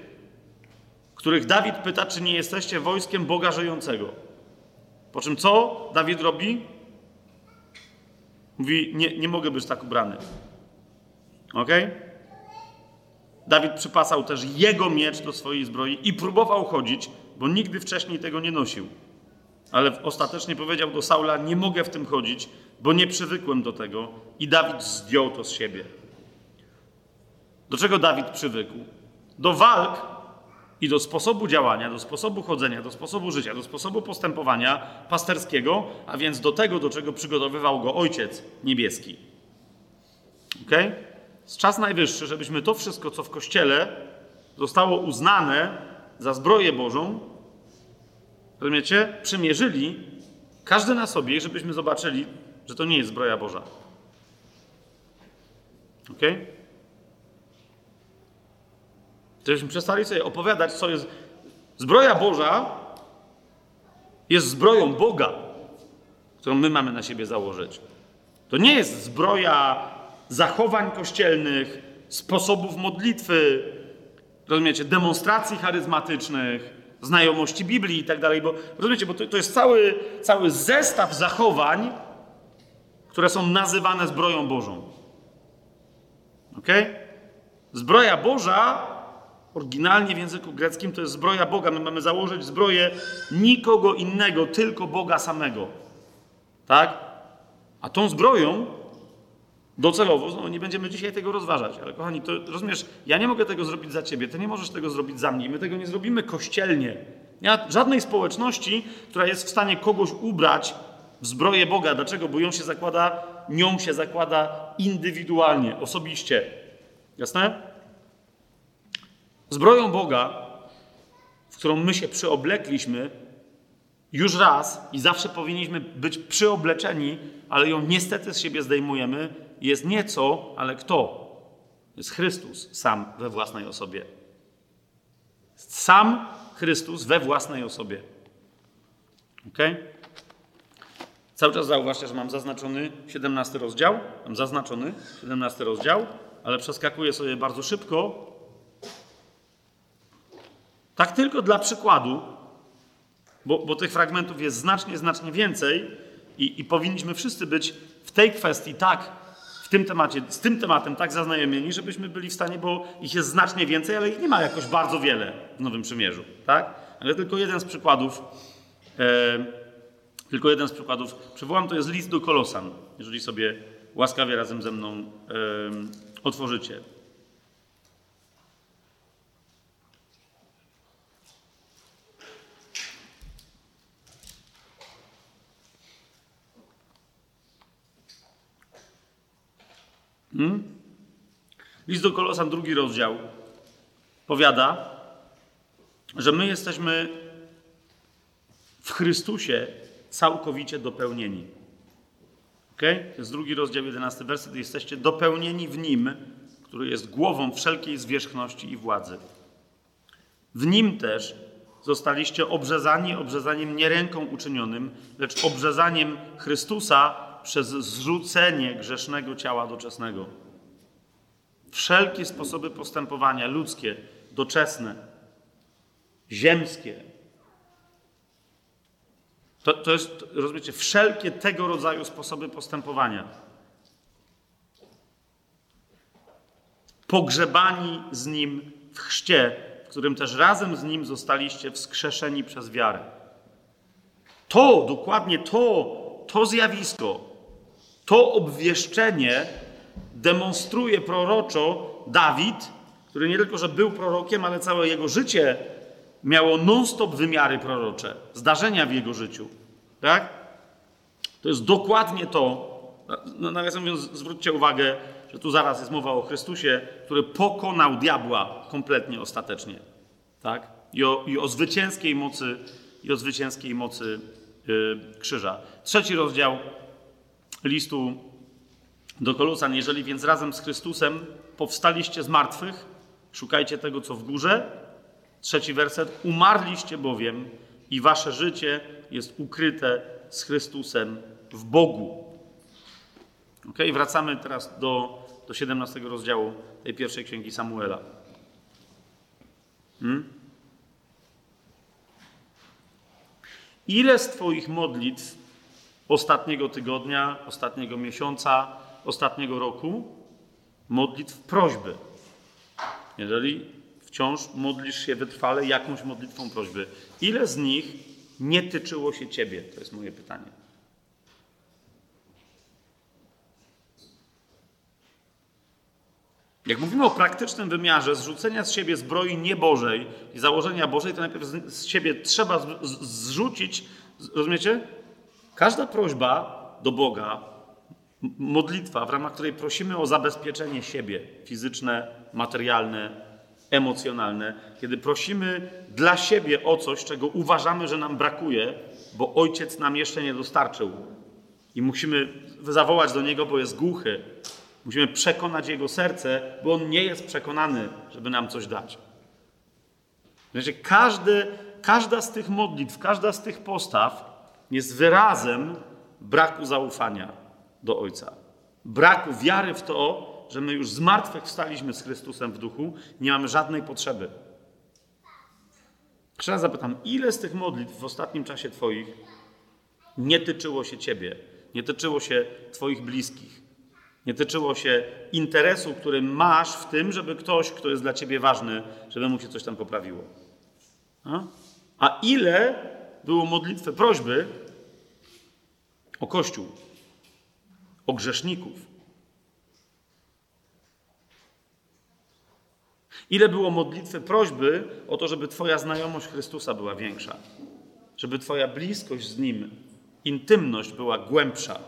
których Dawid pyta, czy nie jesteście wojskiem Boga żyjącego. Po czym co Dawid robi? Mówi, nie, nie mogę być tak ubrany. Ok? Dawid przypasał też jego miecz do swojej zbroi i próbował chodzić, bo nigdy wcześniej tego nie nosił. Ale ostatecznie powiedział do Saula: Nie mogę w tym chodzić, bo nie przywykłem do tego. I Dawid zdjął to z siebie. Do czego Dawid przywykł? Do walk i do sposobu działania, do sposobu chodzenia, do sposobu życia, do sposobu postępowania pasterskiego, a więc do tego, do czego przygotowywał go Ojciec Niebieski. Ok? Jest czas najwyższy, żebyśmy to wszystko, co w Kościele zostało uznane za zbroję Bożą, rozumiecie, przymierzyli każdy na sobie, żebyśmy zobaczyli, że to nie jest zbroja Boża. Ok? Żebyśmy przestali sobie opowiadać, co jest. Zbroja Boża jest zbroją Boga, którą my mamy na siebie założyć. To nie jest zbroja zachowań kościelnych, sposobów modlitwy, rozumiecie, demonstracji charyzmatycznych, znajomości Biblii i tak dalej, bo rozumiecie, bo to, to jest cały, cały zestaw zachowań, które są nazywane zbroją Bożą. Ok? Zbroja Boża, oryginalnie w języku greckim, to jest zbroja Boga. My mamy założyć zbroję nikogo innego, tylko Boga samego. Tak? A tą zbroją docelowo, no nie będziemy dzisiaj tego rozważać, ale kochani, to rozumiesz, ja nie mogę tego zrobić za ciebie, ty nie możesz tego zrobić za mnie, my tego nie zrobimy kościelnie. Nie żadnej społeczności, która jest w stanie kogoś ubrać w zbroję Boga. Dlaczego? Bo ją się zakłada, nią się zakłada indywidualnie, osobiście. Jasne? Zbroją Boga, w którą my się przyoblekliśmy, już raz i zawsze powinniśmy być przyobleczeni, ale ją niestety z siebie zdejmujemy, jest nieco, ale kto? Jest Chrystus sam we własnej osobie. Sam Chrystus we własnej osobie. Ok? Cały czas zauważcie, że mam zaznaczony 17 rozdział. Mam zaznaczony 17 rozdział, ale przeskakuję sobie bardzo szybko. Tak tylko dla przykładu, bo, bo tych fragmentów jest znacznie, znacznie więcej i, i powinniśmy wszyscy być w tej kwestii tak tym temacie, z tym tematem tak zaznajomieni, żebyśmy byli w stanie, bo ich jest znacznie więcej, ale ich nie ma jakoś bardzo wiele w Nowym Przymierzu, tak? Ale tylko jeden z przykładów, e, tylko jeden z przykładów przywołam, to jest list do Kolosan, jeżeli sobie łaskawie razem ze mną e, otworzycie. Hmm? List do Kolosan, drugi rozdział, powiada, że my jesteśmy w Chrystusie całkowicie dopełnieni. Ok? To jest drugi rozdział, jedenasty werset. Jesteście dopełnieni w Nim, który jest głową wszelkiej zwierzchności i władzy. W Nim też zostaliście obrzezani obrzezaniem nie ręką uczynionym, lecz obrzezaniem Chrystusa przez zrzucenie grzesznego ciała doczesnego. Wszelkie sposoby postępowania ludzkie, doczesne, ziemskie, to, to jest, rozumiecie, wszelkie tego rodzaju sposoby postępowania. Pogrzebani z Nim w chrzcie, w którym też razem z Nim zostaliście wskrzeszeni przez wiarę. To, dokładnie to, to zjawisko, to obwieszczenie demonstruje proroczo Dawid, który nie tylko, że był prorokiem, ale całe jego życie miało non-stop wymiary prorocze, zdarzenia w jego życiu. Tak? To jest dokładnie to. No, nawiasem mówiąc, zwróćcie uwagę, że tu zaraz jest mowa o Chrystusie, który pokonał diabła kompletnie, ostatecznie. Tak? I o, i o zwycięskiej mocy, i o zwycięskiej mocy yy, krzyża. Trzeci rozdział listu do Kolosan. Jeżeli więc razem z Chrystusem powstaliście z martwych, szukajcie tego, co w górze. Trzeci werset. Umarliście bowiem i wasze życie jest ukryte z Chrystusem w Bogu. Ok, wracamy teraz do, do 17 rozdziału tej pierwszej księgi Samuela. Hmm? Ile z Twoich modlitw ostatniego tygodnia, ostatniego miesiąca, ostatniego roku, modlitw prośby? Jeżeli wciąż modlisz się wytrwale jakąś modlitwą prośby, ile z nich nie tyczyło się Ciebie? To jest moje pytanie. Jak mówimy o praktycznym wymiarze zrzucenia z siebie zbroi niebożej i założenia Bożej, to najpierw z siebie trzeba zrzucić, rozumiecie? Każda prośba do Boga, modlitwa, w ramach której prosimy o zabezpieczenie siebie fizyczne, materialne, emocjonalne, kiedy prosimy dla siebie o coś, czego uważamy, że nam brakuje, bo ojciec nam jeszcze nie dostarczył i musimy zawołać do niego, bo jest głuchy, Musimy przekonać jego serce, bo on nie jest przekonany, żeby nam coś dać. Znaczy, każdy, każda z tych modlitw, każda z tych postaw jest wyrazem braku zaufania do Ojca. Braku wiary w to, że my już z martwych wstaliśmy z Chrystusem w duchu, nie mamy żadnej potrzeby. Raz zapytam, ile z tych modlitw w ostatnim czasie Twoich nie tyczyło się Ciebie, nie tyczyło się Twoich bliskich, nie tyczyło się interesu, który masz w tym, żeby ktoś, kto jest dla ciebie ważny, żeby mu się coś tam poprawiło. A, A ile było modlitwy, prośby o Kościół, o grzeszników? Ile było modlitwy, prośby o to, żeby Twoja znajomość Chrystusa była większa, żeby Twoja bliskość z Nim, intymność była głębsza,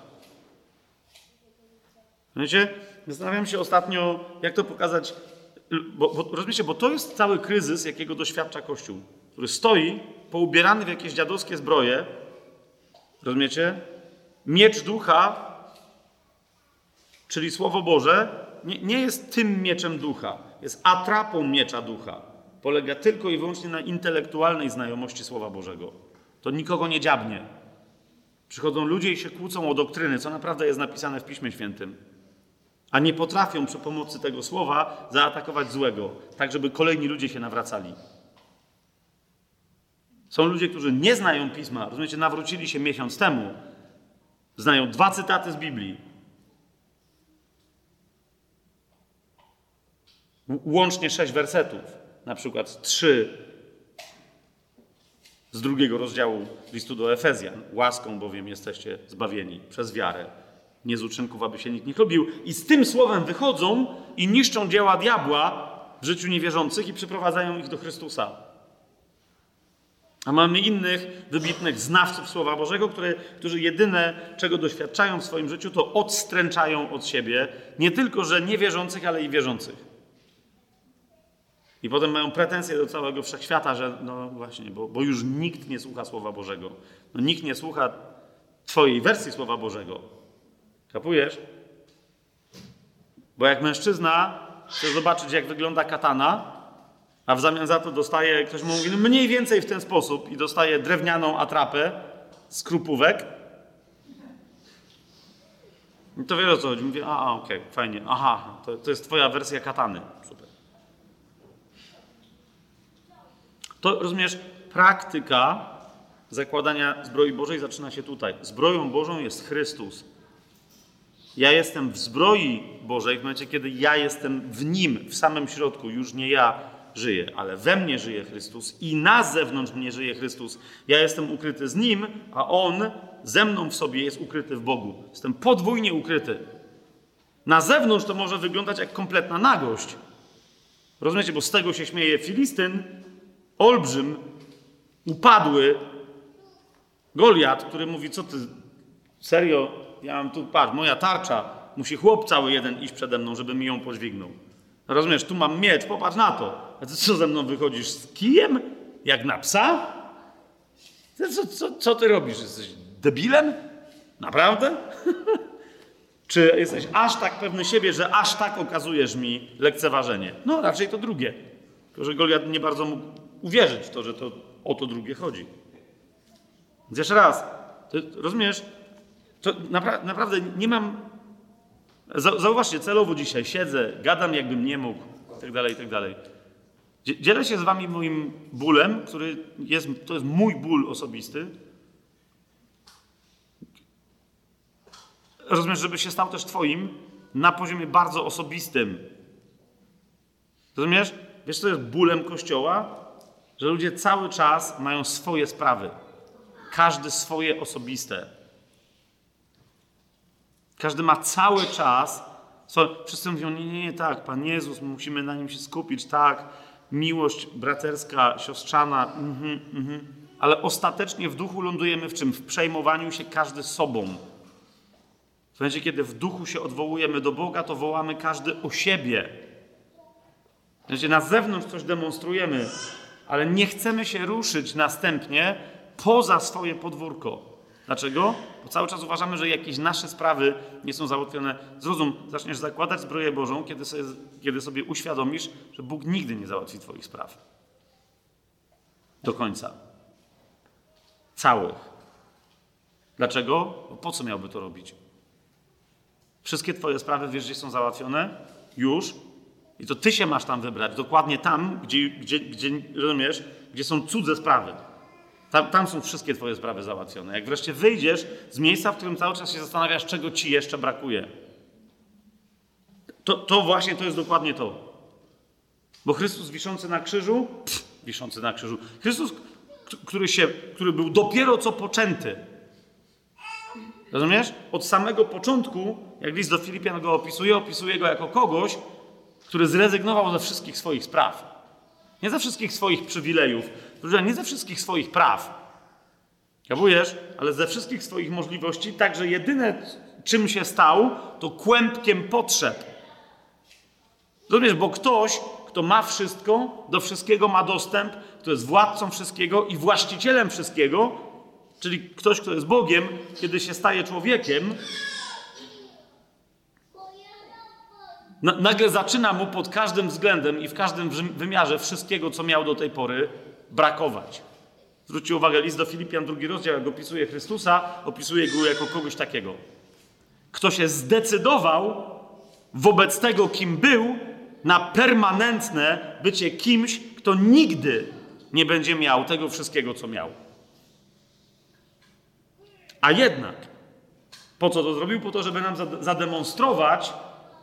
Wiecie, zastanawiam się ostatnio, jak to pokazać, bo, bo, rozumiecie, bo to jest cały kryzys, jakiego doświadcza Kościół, który stoi poubierany w jakieś dziadowskie zbroje, rozumiecie? Miecz ducha, czyli Słowo Boże, nie, nie jest tym mieczem ducha, jest atrapą miecza ducha. Polega tylko i wyłącznie na intelektualnej znajomości Słowa Bożego. To nikogo nie dziabnie. Przychodzą ludzie i się kłócą o doktryny, co naprawdę jest napisane w Piśmie Świętym a nie potrafią przy pomocy tego słowa zaatakować złego, tak żeby kolejni ludzie się nawracali. Są ludzie, którzy nie znają pisma, rozumiecie, nawrócili się miesiąc temu, znają dwa cytaty z Biblii. Łącznie sześć wersetów, na przykład trzy z drugiego rozdziału listu do Efezjan. Łaską bowiem jesteście zbawieni przez wiarę nie z uczynków, aby się nikt nie chlubił. I z tym słowem wychodzą i niszczą dzieła diabła w życiu niewierzących i przyprowadzają ich do Chrystusa. A mamy innych wybitnych znawców Słowa Bożego, które, którzy jedyne, czego doświadczają w swoim życiu, to odstręczają od siebie nie tylko, że niewierzących, ale i wierzących. I potem mają pretensje do całego wszechświata, że no właśnie, bo, bo już nikt nie słucha Słowa Bożego. No, nikt nie słucha Twojej wersji Słowa Bożego. Kapujesz? Bo jak mężczyzna chce zobaczyć, jak wygląda katana, a w zamian za to dostaje, ktoś mu mówi, no mniej więcej w ten sposób i dostaje drewnianą atrapę z krupówek, no to wiesz o co chodzi. Mówię, a, a okej, okay, fajnie, aha, to, to jest twoja wersja katany. Super. To, rozumiesz, praktyka zakładania zbroi Bożej zaczyna się tutaj. Zbroją Bożą jest Chrystus. Ja jestem w zbroi Bożej w momencie, kiedy ja jestem w Nim, w samym środku. Już nie ja żyję, ale we mnie żyje Chrystus i na zewnątrz mnie żyje Chrystus. Ja jestem ukryty z Nim, a On ze mną w sobie jest ukryty w Bogu. Jestem podwójnie ukryty. Na zewnątrz to może wyglądać jak kompletna nagość. Rozumiecie, bo z tego się śmieje Filistyn, olbrzym, upadły Goliat, który mówi, co ty serio, ja mam tu, patrz, moja tarcza, musi chłop cały jeden iść przede mną, żeby mi ją podźwignął. Rozumiesz, tu mam miecz, popatrz na to. A ty co ze mną wychodzisz z kijem? Jak na psa? Co, co, co ty robisz? Jesteś debilem? Naprawdę? *laughs* Czy jesteś aż tak pewny siebie, że aż tak okazujesz mi lekceważenie? No, raczej to drugie. Tylko, że Goliat nie bardzo mógł uwierzyć w to, że to o to drugie chodzi. Więc jeszcze raz, rozumiesz? To napra naprawdę nie mam. Zauważcie, celowo dzisiaj siedzę, gadam jakbym nie mógł, i tak dalej, i tak dalej. Dzielę się z wami moim bólem, który jest, to jest mój ból osobisty. Rozumiesz, żeby się stał też twoim na poziomie bardzo osobistym. Rozumiesz? Wiesz, co jest bólem Kościoła? Że ludzie cały czas mają swoje sprawy. Każdy swoje osobiste. Każdy ma cały czas. Wszyscy mówią, nie, nie, nie, tak, Pan Jezus, musimy na nim się skupić, tak, miłość braterska, siostrzana, mhm, mhm. ale ostatecznie w duchu lądujemy w czym? W przejmowaniu się każdy sobą. W momencie, kiedy w duchu się odwołujemy do Boga, to wołamy każdy o siebie. Znaczy, na zewnątrz coś demonstrujemy, ale nie chcemy się ruszyć następnie poza swoje podwórko. Dlaczego? Bo cały czas uważamy, że jakieś nasze sprawy nie są załatwione. Zrozum, zaczniesz zakładać zbroję Bożą, kiedy sobie, kiedy sobie uświadomisz, że Bóg nigdy nie załatwi Twoich spraw. Do końca. Całych. Dlaczego? Bo po co miałby to robić? Wszystkie Twoje sprawy wiesz, gdzie są załatwione? Już. I to Ty się masz tam wybrać. Dokładnie tam, gdzie, gdzie, gdzie rozumiesz, gdzie są cudze sprawy. Tam, tam, są wszystkie Twoje sprawy załatwione. Jak wreszcie wyjdziesz z miejsca, w którym cały czas się zastanawiasz, czego Ci jeszcze brakuje, to, to właśnie to jest dokładnie to. Bo Chrystus wiszący na krzyżu, pff, wiszący na krzyżu, Chrystus, który, się, który był dopiero co poczęty, rozumiesz? Od samego początku, jak list do Filipian go opisuje, opisuje go jako kogoś, który zrezygnował ze wszystkich swoich spraw. Nie ze wszystkich swoich przywilejów, nie ze wszystkich swoich praw. Kapujesz? Ale ze wszystkich swoich możliwości, tak że jedyne czym się stał, to kłębkiem potrzeb. Rozumiesz, bo ktoś, kto ma wszystko, do wszystkiego ma dostęp, kto jest władcą wszystkiego i właścicielem wszystkiego, czyli ktoś, kto jest Bogiem, kiedy się staje człowiekiem, nagle zaczyna mu pod każdym względem i w każdym wymiarze wszystkiego, co miał do tej pory, brakować. Zwróćcie uwagę, list do Filipian, drugi rozdział, jak opisuje Chrystusa, opisuje go jako kogoś takiego. Kto się zdecydował wobec tego, kim był, na permanentne bycie kimś, kto nigdy nie będzie miał tego wszystkiego, co miał. A jednak, po co to zrobił? Po to, żeby nam zademonstrować,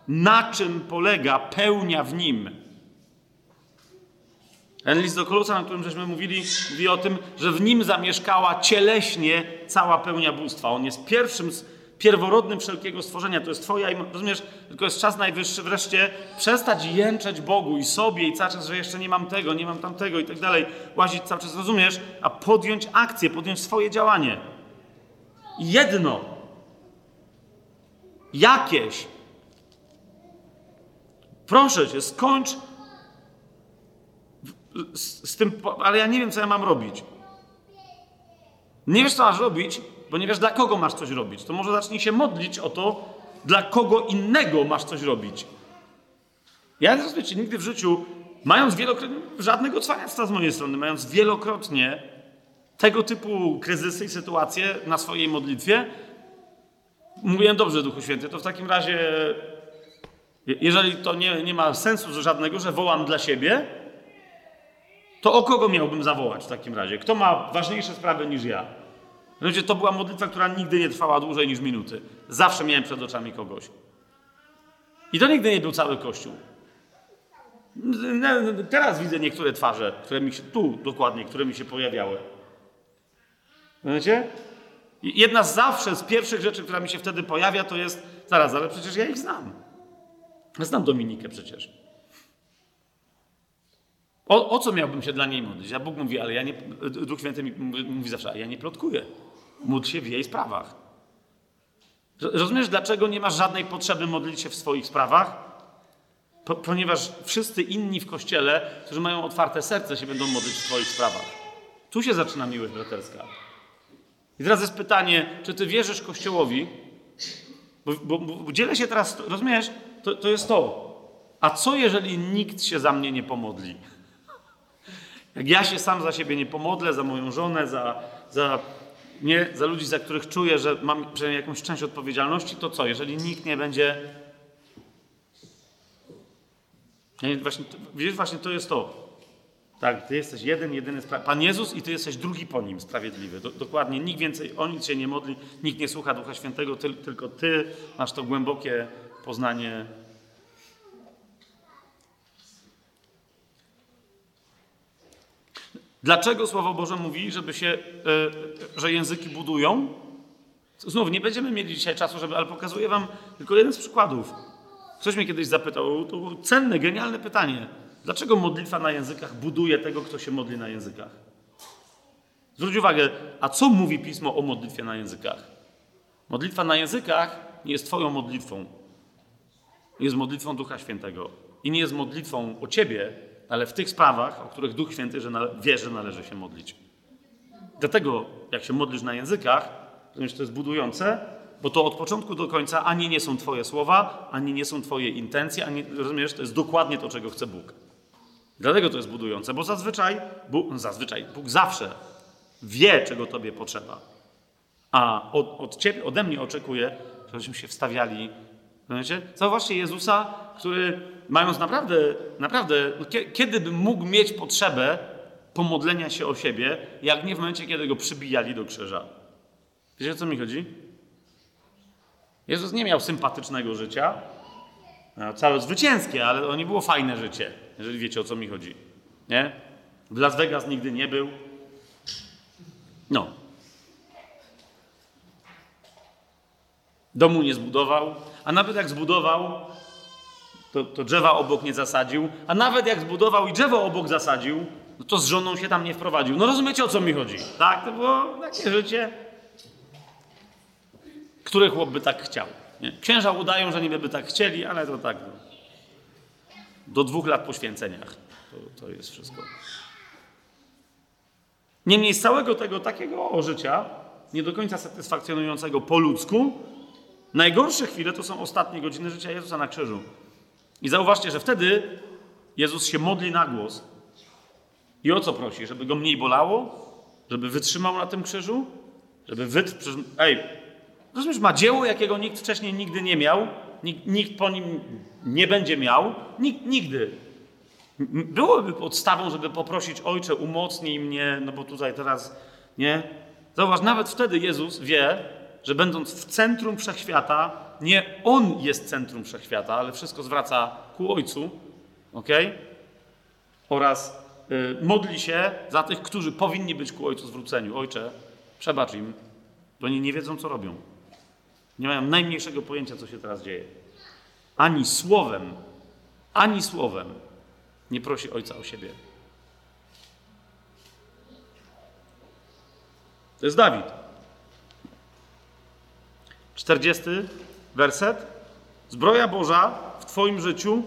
na czym polega pełnia w nim. Ten list do Kolosa, na którym żeśmy mówili, mówi o tym, że w nim zamieszkała cieleśnie cała pełnia bóstwa. On jest pierwszym, pierworodnym wszelkiego stworzenia. To jest Twoja, rozumiesz? Tylko jest czas najwyższy wreszcie przestać jęczeć Bogu i sobie i cały czas, że jeszcze nie mam tego, nie mam tamtego i tak dalej. Łazić cały czas, rozumiesz? A podjąć akcję, podjąć swoje działanie. Jedno. Jakieś Proszę cię, skończ z, z, tym, ale ja nie wiem, co ja mam robić. Nie wiesz, co masz robić, bo nie wiesz, dla kogo masz coś robić. To może zacznij się modlić o to, dla kogo innego masz coś robić. Ja teraz wiecie, nigdy w życiu, mając wielokrotnie, żadnego cwaniactwa z mojej strony, mając wielokrotnie tego typu kryzysy i sytuacje na swojej modlitwie, mówiłem, dobrze, Duchu Święty, to w takim razie jeżeli to nie, nie ma sensu żadnego, że wołam dla siebie, to o kogo miałbym zawołać w takim razie? Kto ma ważniejsze sprawy niż ja? Ludzie, to była modlitwa, która nigdy nie trwała dłużej niż minuty. Zawsze miałem przed oczami kogoś. I to nigdy nie był cały Kościół. Teraz widzę niektóre twarze, które mi się, tu dokładnie, które mi się pojawiały. Wiecie? Jedna z zawsze, z pierwszych rzeczy, która mi się wtedy pojawia, to jest, zaraz, ale przecież ja ich znam. Znam Dominikę przecież. O, o, co miałbym się dla niej modlić? A Bóg mówi, ale ja nie, Duch Święty mi mówi zawsze, a ja nie plotkuję. Módl się w jej sprawach. Rozumiesz, dlaczego nie masz żadnej potrzeby modlić się w swoich sprawach? Po, ponieważ wszyscy inni w kościele, którzy mają otwarte serce, się będą modlić w Twoich sprawach. Tu się zaczyna miłość braterska. I teraz jest pytanie, czy Ty wierzysz Kościołowi? Bo, bo, bo dzielę się teraz, rozumiesz? To, to jest to. A co jeżeli nikt się za mnie nie pomodli? Jak ja się sam za siebie nie pomodlę, za moją żonę, za, za, nie, za ludzi, za których czuję, że mam przynajmniej jakąś część odpowiedzialności, to co? Jeżeli nikt nie będzie. Nie, właśnie, widzisz, właśnie to jest to. Tak, ty jesteś jeden, jedyny Pan Jezus i ty jesteś drugi po nim, sprawiedliwy. Do, dokładnie, nikt więcej o nic się nie modli, nikt nie słucha Ducha Świętego, ty, tylko ty masz to głębokie poznanie Dlaczego Słowo Boże mówi, żeby się, yy, że języki budują? Znów nie będziemy mieli dzisiaj czasu, żeby, ale pokazuję wam tylko jeden z przykładów. Ktoś mnie kiedyś zapytał, to było cenne, genialne pytanie. Dlaczego modlitwa na językach buduje tego, kto się modli na językach? Zwróć uwagę, a co mówi pismo o modlitwie na językach? Modlitwa na językach nie jest Twoją modlitwą. Jest modlitwą Ducha Świętego. I nie jest modlitwą o Ciebie, ale w tych sprawach, o których Duch Święty że wie, że należy się modlić. Dlatego, jak się modlisz na językach, to jest budujące, bo to od początku do końca ani nie są Twoje słowa, ani nie są Twoje intencje, ani, rozumiesz, to jest dokładnie to, czego chce Bóg. Dlatego to jest budujące, bo zazwyczaj, Bóg, zazwyczaj, Bóg zawsze wie, czego Tobie potrzeba. A od, od Ciebie, ode mnie oczekuje, żebyśmy się wstawiali. Rozumiecie? Zauważcie Jezusa, który mając naprawdę, naprawdę, no, kiedy by mógł mieć potrzebę pomodlenia się o siebie, jak nie w momencie, kiedy go przybijali do krzyża. Wiecie, o co mi chodzi? Jezus nie miał sympatycznego życia, całe zwycięskie, ale to nie było fajne życie, jeżeli wiecie, o co mi chodzi. Nie? W Las Vegas nigdy nie był. No. Domu nie zbudował, a nawet jak zbudował, to, to drzewa obok nie zasadził, a nawet jak zbudował i drzewo obok zasadził, no to z żoną się tam nie wprowadził. No rozumiecie, o co mi chodzi? Tak, to było takie życie, które chłop by tak chciał. Nie? Księża udają, że niby by tak chcieli, ale to tak. No. Do dwóch lat po święceniach. To, to jest wszystko. Niemniej z całego tego takiego życia, nie do końca satysfakcjonującego po ludzku, najgorsze chwile to są ostatnie godziny życia Jezusa na krzyżu. I zauważcie, że wtedy Jezus się modli na głos. I o co prosi? Żeby go mniej bolało? Żeby wytrzymał na tym krzyżu? Żeby wytrwał. Ej, rozumiesz, ma dzieło, jakiego nikt wcześniej nigdy nie miał, nikt, nikt po nim nie będzie miał, nikt nigdy. Byłoby podstawą, żeby poprosić Ojcze, umocnij mnie, no bo tutaj teraz, nie? Zauważ, nawet wtedy Jezus wie, że będąc w centrum wszechświata, nie On jest centrum wszechświata, ale wszystko zwraca ku Ojcu, ok? Oraz y, modli się za tych, którzy powinni być ku Ojcu zwróceniu. Ojcze, przebacz im, bo oni nie wiedzą, co robią. Nie mają najmniejszego pojęcia, co się teraz dzieje. Ani słowem, ani słowem nie prosi Ojca o siebie. To jest Dawid. 40 werset. Zbroja Boża w Twoim życiu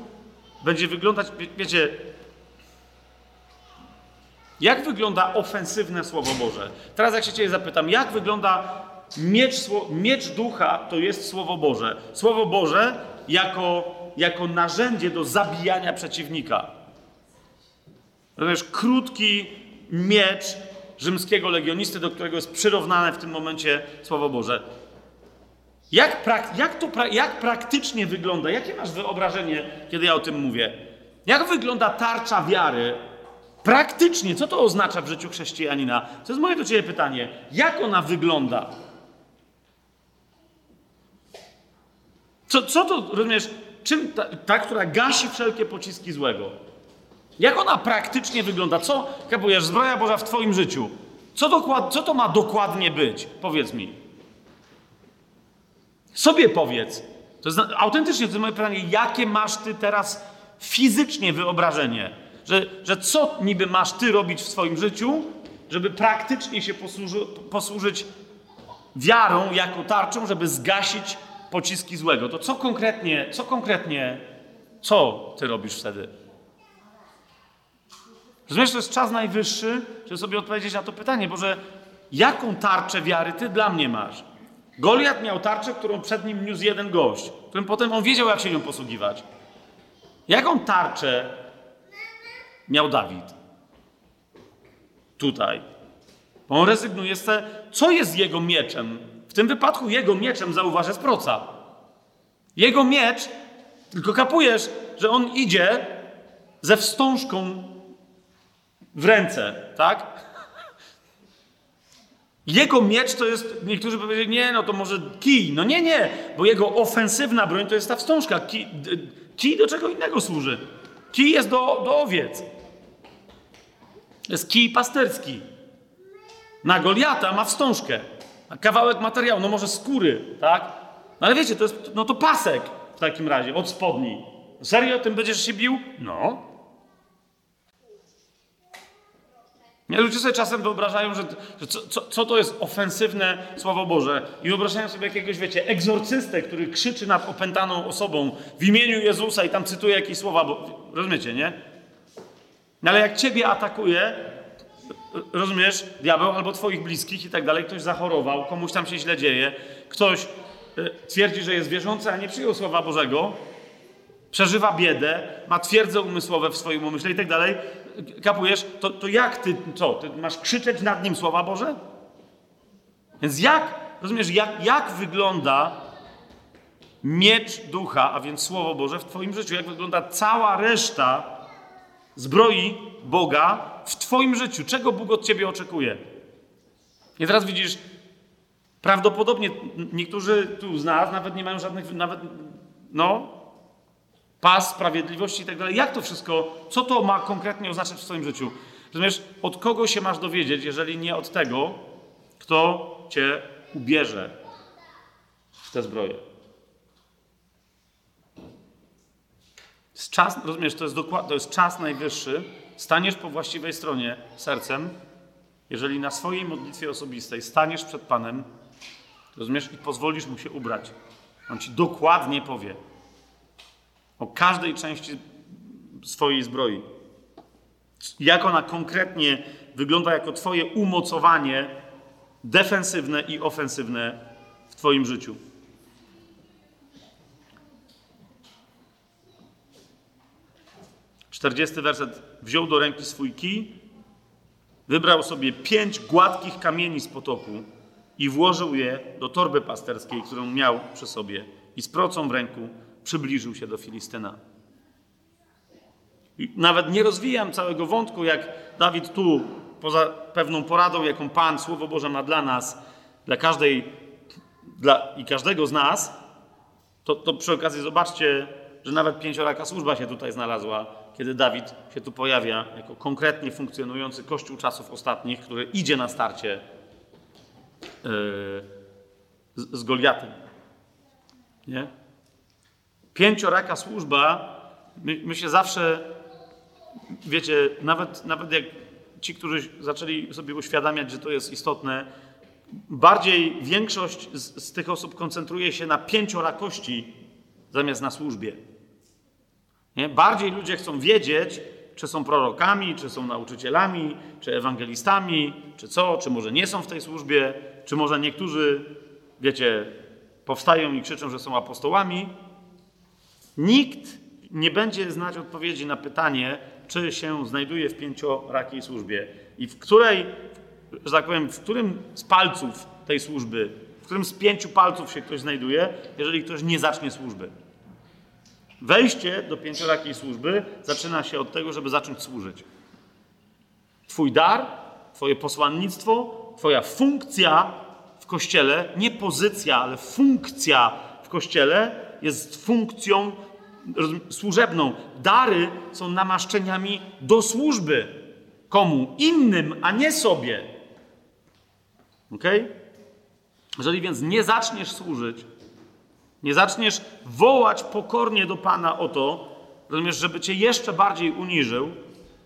będzie wyglądać, wie, wiecie, jak wygląda ofensywne Słowo Boże? Teraz jak się Ciebie zapytam, jak wygląda miecz, miecz ducha, to jest Słowo Boże. Słowo Boże jako, jako narzędzie do zabijania przeciwnika. Rozumiesz, krótki miecz rzymskiego legionisty, do którego jest przyrównane w tym momencie Słowo Boże. Jak, prak, jak, to, jak praktycznie wygląda? Jakie masz wyobrażenie, kiedy ja o tym mówię? Jak wygląda tarcza wiary? Praktycznie, co to oznacza w życiu chrześcijanina? To jest moje do Ciebie pytanie. Jak ona wygląda? Co, co to, rozumiesz, czym ta, ta, która gasi wszelkie pociski złego? Jak ona praktycznie wygląda? Co, jak zbroja Boża w Twoim życiu? Co, dokład, co to ma dokładnie być? Powiedz mi. Sobie powiedz. To jest autentycznie to jest moje pytanie, jakie masz ty teraz fizycznie wyobrażenie? Że, że co niby masz ty robić w swoim życiu, żeby praktycznie się posłuży, posłużyć wiarą jako tarczą, żeby zgasić pociski złego. To co konkretnie, co konkretnie, co ty robisz wtedy? Rozumiesz, to jest czas najwyższy, żeby sobie odpowiedzieć na to pytanie, Boże, jaką tarczę wiary ty dla mnie masz? Goliat miał tarczę, którą przed nim niósł jeden gość, którym potem on wiedział, jak się nią posługiwać. Jaką tarczę miał Dawid? Tutaj. Bo on rezygnuje z te, co jest jego mieczem. W tym wypadku jego mieczem, zauważę, proca. Jego miecz, tylko kapujesz, że on idzie ze wstążką w ręce, tak? Jego miecz to jest, niektórzy powiedzieli, nie, no to może kij. No nie, nie, bo jego ofensywna broń to jest ta wstążka. Kij, kij do czego innego służy. Kij jest do, do owiec. To jest kij pasterski. Na Goliata ma wstążkę. Kawałek materiału, no może skóry, tak? No ale wiecie, to jest, no to pasek w takim razie, od spodni. Serio tym będziesz się bił? No. Nie, ludzie sobie czasem wyobrażają, że, że co, co, co, to jest ofensywne Słowo Boże i wyobrażają sobie jakiegoś, wiecie, egzorcystę, który krzyczy nad opętaną osobą w imieniu Jezusa i tam cytuje jakieś słowa, bo rozumiecie, nie? No ale jak ciebie atakuje, rozumiesz, diabeł albo twoich bliskich i tak dalej, ktoś zachorował, komuś tam się źle dzieje, ktoś y, twierdzi, że jest wierzący, a nie przyjął Słowa Bożego, przeżywa biedę, ma twierdze umysłowe w swoim umyśle i tak dalej, kapujesz, to, to jak ty, co, ty masz krzyczeć nad nim Słowa Boże? Więc jak, rozumiesz, jak, jak wygląda miecz ducha, a więc Słowo Boże w twoim życiu? Jak wygląda cała reszta zbroi Boga w twoim życiu? Czego Bóg od ciebie oczekuje? I teraz widzisz, prawdopodobnie niektórzy tu z nas nawet nie mają żadnych, nawet, no, pas sprawiedliwości i tak dalej. Jak to wszystko, co to ma konkretnie oznaczać w swoim życiu? Rozumiesz, od kogo się masz dowiedzieć, jeżeli nie od tego, kto cię ubierze w te zbroje? Jest czas, rozumiesz, to jest, dokład, to jest czas najwyższy. Staniesz po właściwej stronie sercem, jeżeli na swojej modlitwie osobistej staniesz przed Panem, rozumiesz, i pozwolisz Mu się ubrać. On ci dokładnie powie, o każdej części swojej zbroi. Jak ona konkretnie wygląda jako Twoje umocowanie defensywne i ofensywne w Twoim życiu. Czterdziesty werset. Wziął do ręki swój kij, wybrał sobie pięć gładkich kamieni z potoku i włożył je do torby pasterskiej, którą miał przy sobie i z procą w ręku przybliżył się do Filistyna. I nawet nie rozwijam całego wątku, jak Dawid tu, poza pewną poradą, jaką Pan, Słowo Boże ma dla nas, dla każdej dla, i każdego z nas, to, to przy okazji zobaczcie, że nawet pięcioraka służba się tutaj znalazła, kiedy Dawid się tu pojawia jako konkretnie funkcjonujący Kościół czasów ostatnich, który idzie na starcie yy, z, z Goliatem. Nie? Pięcioraka służba, my, my się zawsze, wiecie, nawet, nawet jak ci, którzy zaczęli sobie uświadamiać, że to jest istotne, bardziej większość z, z tych osób koncentruje się na pięciorakości zamiast na służbie. Nie? Bardziej ludzie chcą wiedzieć, czy są prorokami, czy są nauczycielami, czy ewangelistami, czy co, czy może nie są w tej służbie, czy może niektórzy, wiecie, powstają i krzyczą, że są apostołami, Nikt nie będzie znać odpowiedzi na pytanie, czy się znajduje w pięciorakiej służbie i w której, że tak powiem, w którym z palców tej służby, w którym z pięciu palców się ktoś znajduje, jeżeli ktoś nie zacznie służby. Wejście do pięciorakiej służby zaczyna się od tego, żeby zacząć służyć. Twój dar, Twoje posłannictwo, Twoja funkcja w kościele, nie pozycja, ale funkcja w kościele jest funkcją służebną. Dary są namaszczeniami do służby. Komu? Innym, a nie sobie. Ok? Jeżeli więc nie zaczniesz służyć, nie zaczniesz wołać pokornie do Pana o to, rozumiesz, żeby cię jeszcze bardziej uniżył,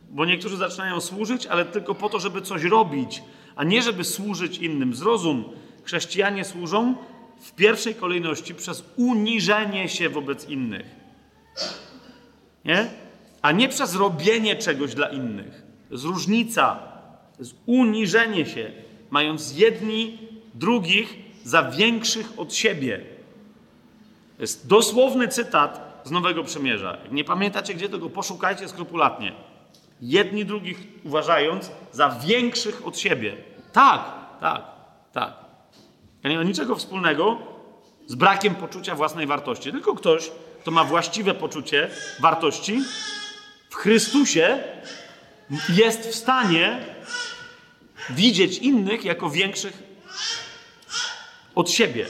bo niektórzy zaczynają służyć, ale tylko po to, żeby coś robić, a nie żeby służyć innym. Zrozum, Chrześcijanie służą w pierwszej kolejności przez uniżenie się wobec innych. Nie? A nie przez robienie czegoś dla innych. To jest różnica. Uniżenie się, mając jedni drugich za większych od siebie. To jest dosłowny cytat z Nowego Przymierza. Jak nie pamiętacie gdzie, to go poszukajcie skrupulatnie. Jedni drugich uważając za większych od siebie. Tak, tak, tak. Ja nie ma niczego wspólnego z brakiem poczucia własnej wartości. Tylko ktoś, kto ma właściwe poczucie wartości w Chrystusie, jest w stanie widzieć innych jako większych od siebie.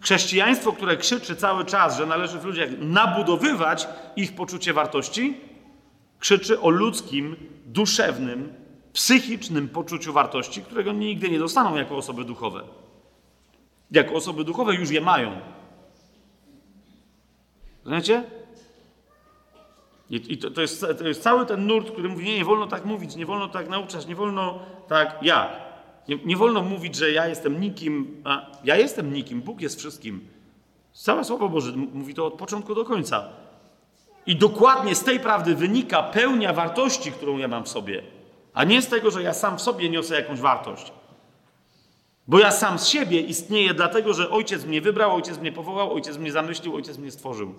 Chrześcijaństwo, które krzyczy cały czas, że należy w ludziach nabudowywać ich poczucie wartości, krzyczy o ludzkim, duszewnym, psychicznym poczuciu wartości, którego nigdy nie dostaną jako osoby duchowe. Jako osoby duchowe już je mają. Rozumiecie? I, to, to, jest, to jest cały ten nurt, który mówi, nie, nie wolno tak mówić, nie wolno tak nauczać, nie wolno tak jak. Nie, nie wolno mówić, że ja jestem nikim, a ja jestem nikim, Bóg jest wszystkim. Całe Słowo Boże mówi to od początku do końca. I dokładnie z tej prawdy wynika pełnia wartości, którą ja mam w sobie, a nie z tego, że ja sam w sobie niosę jakąś wartość. Bo ja sam z siebie istnieję dlatego, że ojciec mnie wybrał, ojciec mnie powołał, ojciec mnie zamyślił, ojciec mnie stworzył.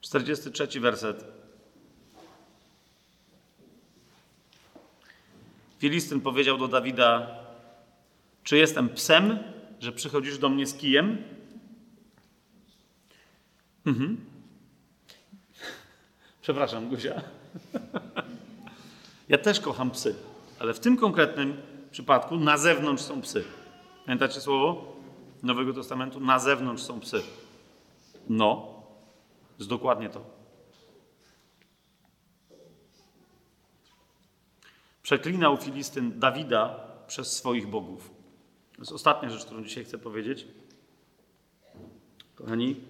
Czterdziesty trzeci werset. Filistyn powiedział do Dawida: Czy jestem psem, że przychodzisz do mnie z kijem? Mhm. Przepraszam, Guzia. Ja też kocham psy, ale w tym konkretnym przypadku na zewnątrz są psy. Pamiętacie słowo Nowego Testamentu? Na zewnątrz są psy. No, jest dokładnie to. Przeklinał Filistyn Dawida przez swoich bogów. To jest ostatnia rzecz, którą dzisiaj chcę powiedzieć. Kochani,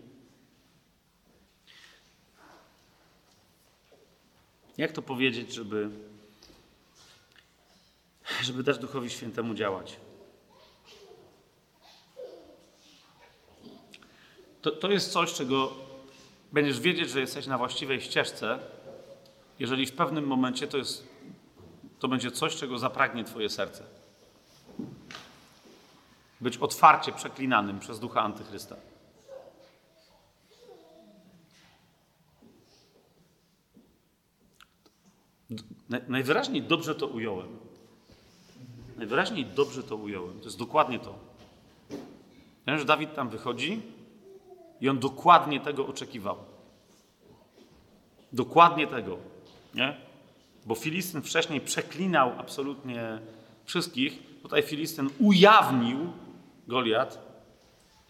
jak to powiedzieć, żeby, żeby dać Duchowi Świętemu działać? To, to jest coś, czego będziesz wiedzieć, że jesteś na właściwej ścieżce, jeżeli w pewnym momencie to, jest, to będzie coś, czego zapragnie Twoje serce. Być otwarcie przeklinanym przez ducha antychrysta. Najwyraźniej dobrze to ująłem. Najwyraźniej dobrze to ująłem. To jest dokładnie to. Wiem, że Dawid tam wychodzi i on dokładnie tego oczekiwał. Dokładnie tego. Nie? Bo Filistyn wcześniej przeklinał absolutnie wszystkich. Tutaj Filistyn ujawnił Goliat,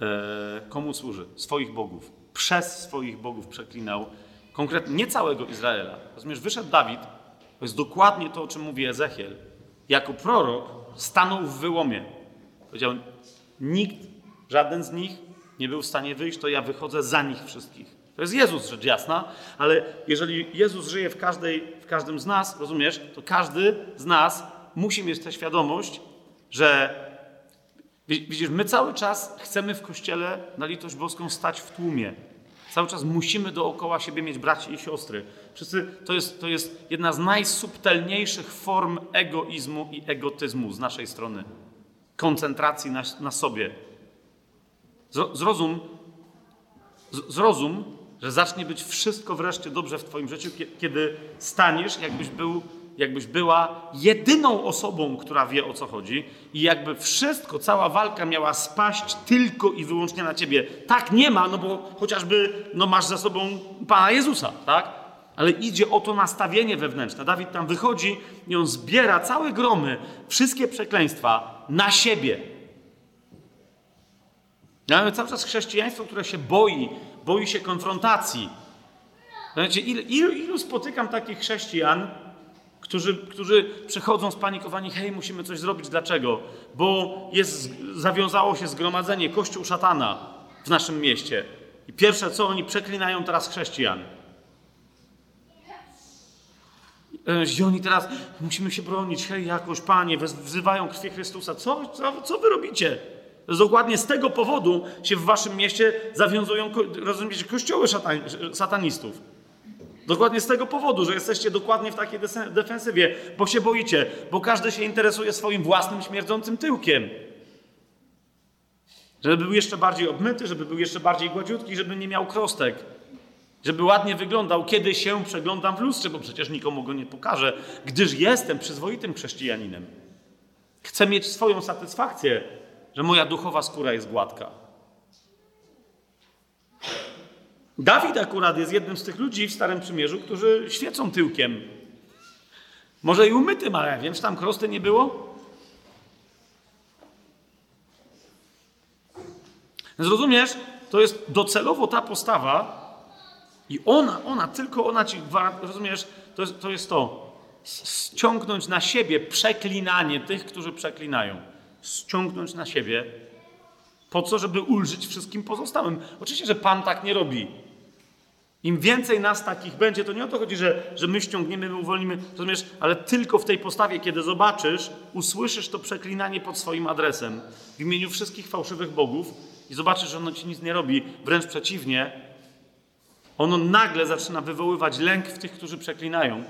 e, komu służy? Swoich bogów. Przez swoich bogów przeklinał konkretnie nie całego Izraela. Rozumiesz, wyszedł Dawid, to jest dokładnie to, o czym mówi Ezechiel. Jako prorok stanął w wyłomie. Powiedział, nikt, żaden z nich nie był w stanie wyjść, to ja wychodzę za nich wszystkich. To jest Jezus, rzecz jasna, ale jeżeli Jezus żyje w, każdej, w każdym z nas, rozumiesz, to każdy z nas musi mieć tę świadomość, że widzisz, my cały czas chcemy w Kościele na litość boską stać w tłumie. Cały czas musimy dookoła siebie mieć braci i siostry. Wszyscy, to, jest, to jest jedna z najsubtelniejszych form egoizmu i egotyzmu z naszej strony. Koncentracji na, na sobie. Zrozum, zrozum, że zacznie być wszystko wreszcie dobrze w Twoim życiu, kiedy staniesz, jakbyś był jakbyś była jedyną osobą, która wie o co chodzi, i jakby wszystko, cała walka miała spaść tylko i wyłącznie na ciebie. Tak nie ma, no bo chociażby no masz za sobą Pana Jezusa, tak? Ale idzie o to nastawienie wewnętrzne. Dawid tam wychodzi i on zbiera całe gromy, wszystkie przekleństwa na siebie. Mamy cały czas chrześcijaństwo, które się boi, boi się konfrontacji. Znaczy, ilu, ilu, ilu spotykam takich chrześcijan, którzy, którzy przychodzą spanikowani, hej, musimy coś zrobić. Dlaczego? Bo jest, zawiązało się zgromadzenie, kościół szatana w naszym mieście. I pierwsze co, oni przeklinają teraz chrześcijan. E, I oni teraz, musimy się bronić, hej, jakoś, panie, wzywają krwi Chrystusa. Co, co, co wy robicie? To dokładnie z tego powodu się w waszym mieście zawiązują, rozumiecie, kościoły szatan, satanistów. Dokładnie z tego powodu, że jesteście dokładnie w takiej defensywie, bo się boicie, bo każdy się interesuje swoim własnym śmierdzącym tyłkiem. Żeby był jeszcze bardziej obmyty, żeby był jeszcze bardziej gładziutki, żeby nie miał krostek. Żeby ładnie wyglądał, kiedy się przeglądam w lustrze, bo przecież nikomu go nie pokażę, gdyż jestem przyzwoitym chrześcijaninem. Chcę mieć swoją satysfakcję, że moja duchowa skóra jest gładka. Dawid akurat jest jednym z tych ludzi w Starym Przymierzu, którzy świecą tyłkiem. Może i umytym, ale wiem, czy tam krosty nie było? Zrozumiesz? To jest docelowo ta postawa i ona, ona, tylko ona ci gwarantuje, rozumiesz? To jest, to jest to. Ściągnąć na siebie przeklinanie tych, którzy przeklinają. Ściągnąć na siebie po co? Żeby ulżyć wszystkim pozostałym. Oczywiście, że Pan tak nie robi. Im więcej nas takich będzie, to nie o to chodzi, że, że my ściągniemy, my uwolnimy, rozumiesz, ale tylko w tej postawie, kiedy zobaczysz, usłyszysz to przeklinanie pod swoim adresem w imieniu wszystkich fałszywych bogów i zobaczysz, że ono ci nic nie robi, wręcz przeciwnie, ono nagle zaczyna wywoływać lęk w tych, którzy przeklinają,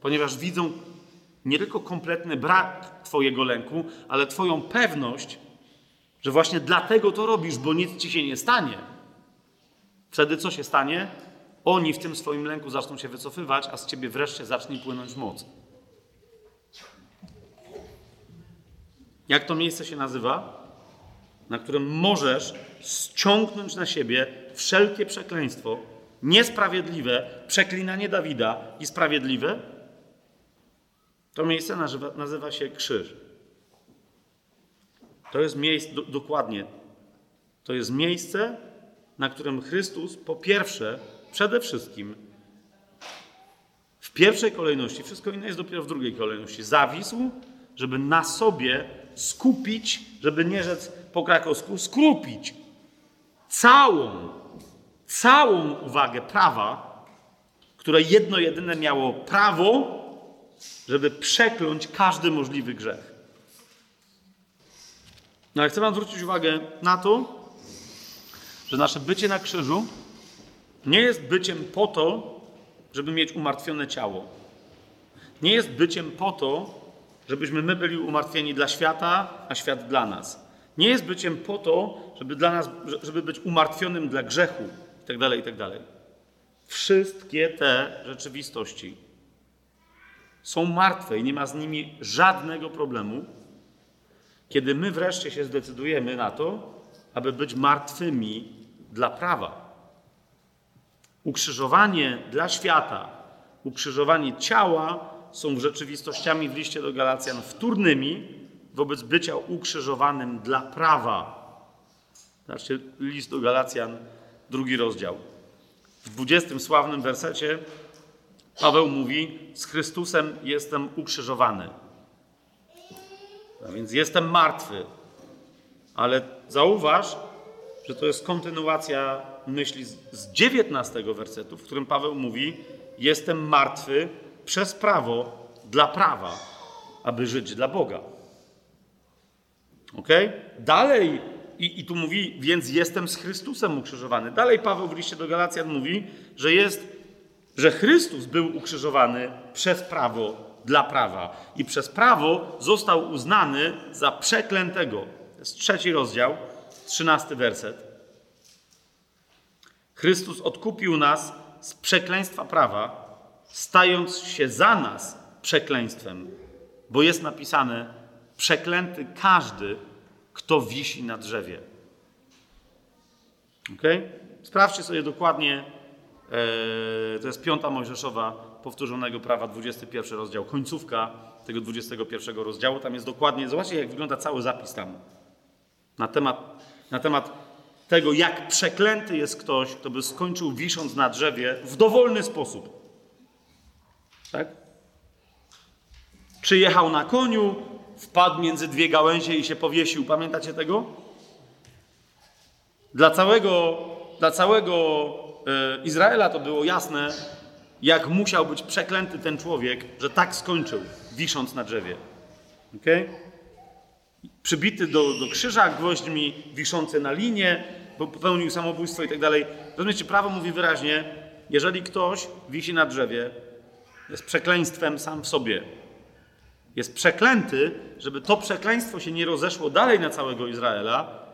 ponieważ widzą nie tylko kompletny brak Twojego lęku, ale Twoją pewność, że właśnie dlatego to robisz, bo nic ci się nie stanie. Wtedy co się stanie? Oni w tym swoim lęku zaczną się wycofywać, a z ciebie wreszcie zacznie płynąć moc. Jak to miejsce się nazywa? Na którym możesz ściągnąć na siebie wszelkie przekleństwo, niesprawiedliwe, przeklinanie Dawida i sprawiedliwe? To miejsce nazywa, nazywa się krzyż. To jest miejsce, do, dokładnie, to jest miejsce, na którym Chrystus po pierwsze, przede wszystkim, w pierwszej kolejności, wszystko inne jest dopiero w drugiej kolejności, zawisł, żeby na sobie skupić, żeby nie rzec po krakowsku, skrupić całą, całą uwagę prawa, które jedno jedyne miało prawo, żeby przekląć każdy możliwy grzech. No ale chcę Wam zwrócić uwagę na to, że nasze bycie na krzyżu nie jest byciem po to, żeby mieć umartwione ciało. Nie jest byciem po to, żebyśmy my byli umartwieni dla świata, a świat dla nas. Nie jest byciem po to, żeby, dla nas, żeby być umartwionym dla grzechu itd., tak itd. Tak Wszystkie te rzeczywistości są martwe i nie ma z nimi żadnego problemu, kiedy my wreszcie się zdecydujemy na to, aby być martwymi dla prawa. Ukrzyżowanie dla świata, ukrzyżowanie ciała są rzeczywistościami w liście do Galacjan wtórnymi wobec bycia ukrzyżowanym dla prawa. Zobaczcie, list do Galacjan, drugi rozdział. W dwudziestym sławnym wersecie Paweł mówi: Z Chrystusem jestem ukrzyżowany. A więc jestem martwy. Ale zauważ, że to jest kontynuacja myśli z 19 wersetu, w którym Paweł mówi: Jestem martwy przez prawo dla prawa, aby żyć dla Boga. Ok? Dalej, i, i tu mówi, więc jestem z Chrystusem ukrzyżowany. Dalej Paweł w liście do Galacjan mówi, że jest, że Chrystus był ukrzyżowany przez prawo dla prawa i przez prawo został uznany za przeklętego. To jest trzeci rozdział, trzynasty werset. Chrystus odkupił nas z przekleństwa prawa, stając się za nas przekleństwem, bo jest napisane: Przeklęty każdy, kto wisi na drzewie. Ok? Sprawdźcie sobie dokładnie, e, to jest piąta Mojżeszowa, powtórzonego prawa, 21 rozdział, końcówka tego 21 rozdziału. Tam jest dokładnie, zobaczcie jak wygląda cały zapis tam. Na temat, na temat tego, jak przeklęty jest ktoś, kto by skończył wisząc na drzewie w dowolny sposób. Tak? Przyjechał na koniu, wpadł między dwie gałęzie i się powiesił. Pamiętacie tego? Dla całego dla całego e, Izraela to było jasne, jak musiał być przeklęty ten człowiek, że tak skończył, wisząc na drzewie. Okay? Przybity do, do krzyża gwoźdźmi, wiszący na linie, bo popełnił samobójstwo i tak dalej. Rozumiecie, prawo mówi wyraźnie, jeżeli ktoś wisi na drzewie, jest przekleństwem sam w sobie. Jest przeklęty, żeby to przekleństwo się nie rozeszło dalej na całego Izraela.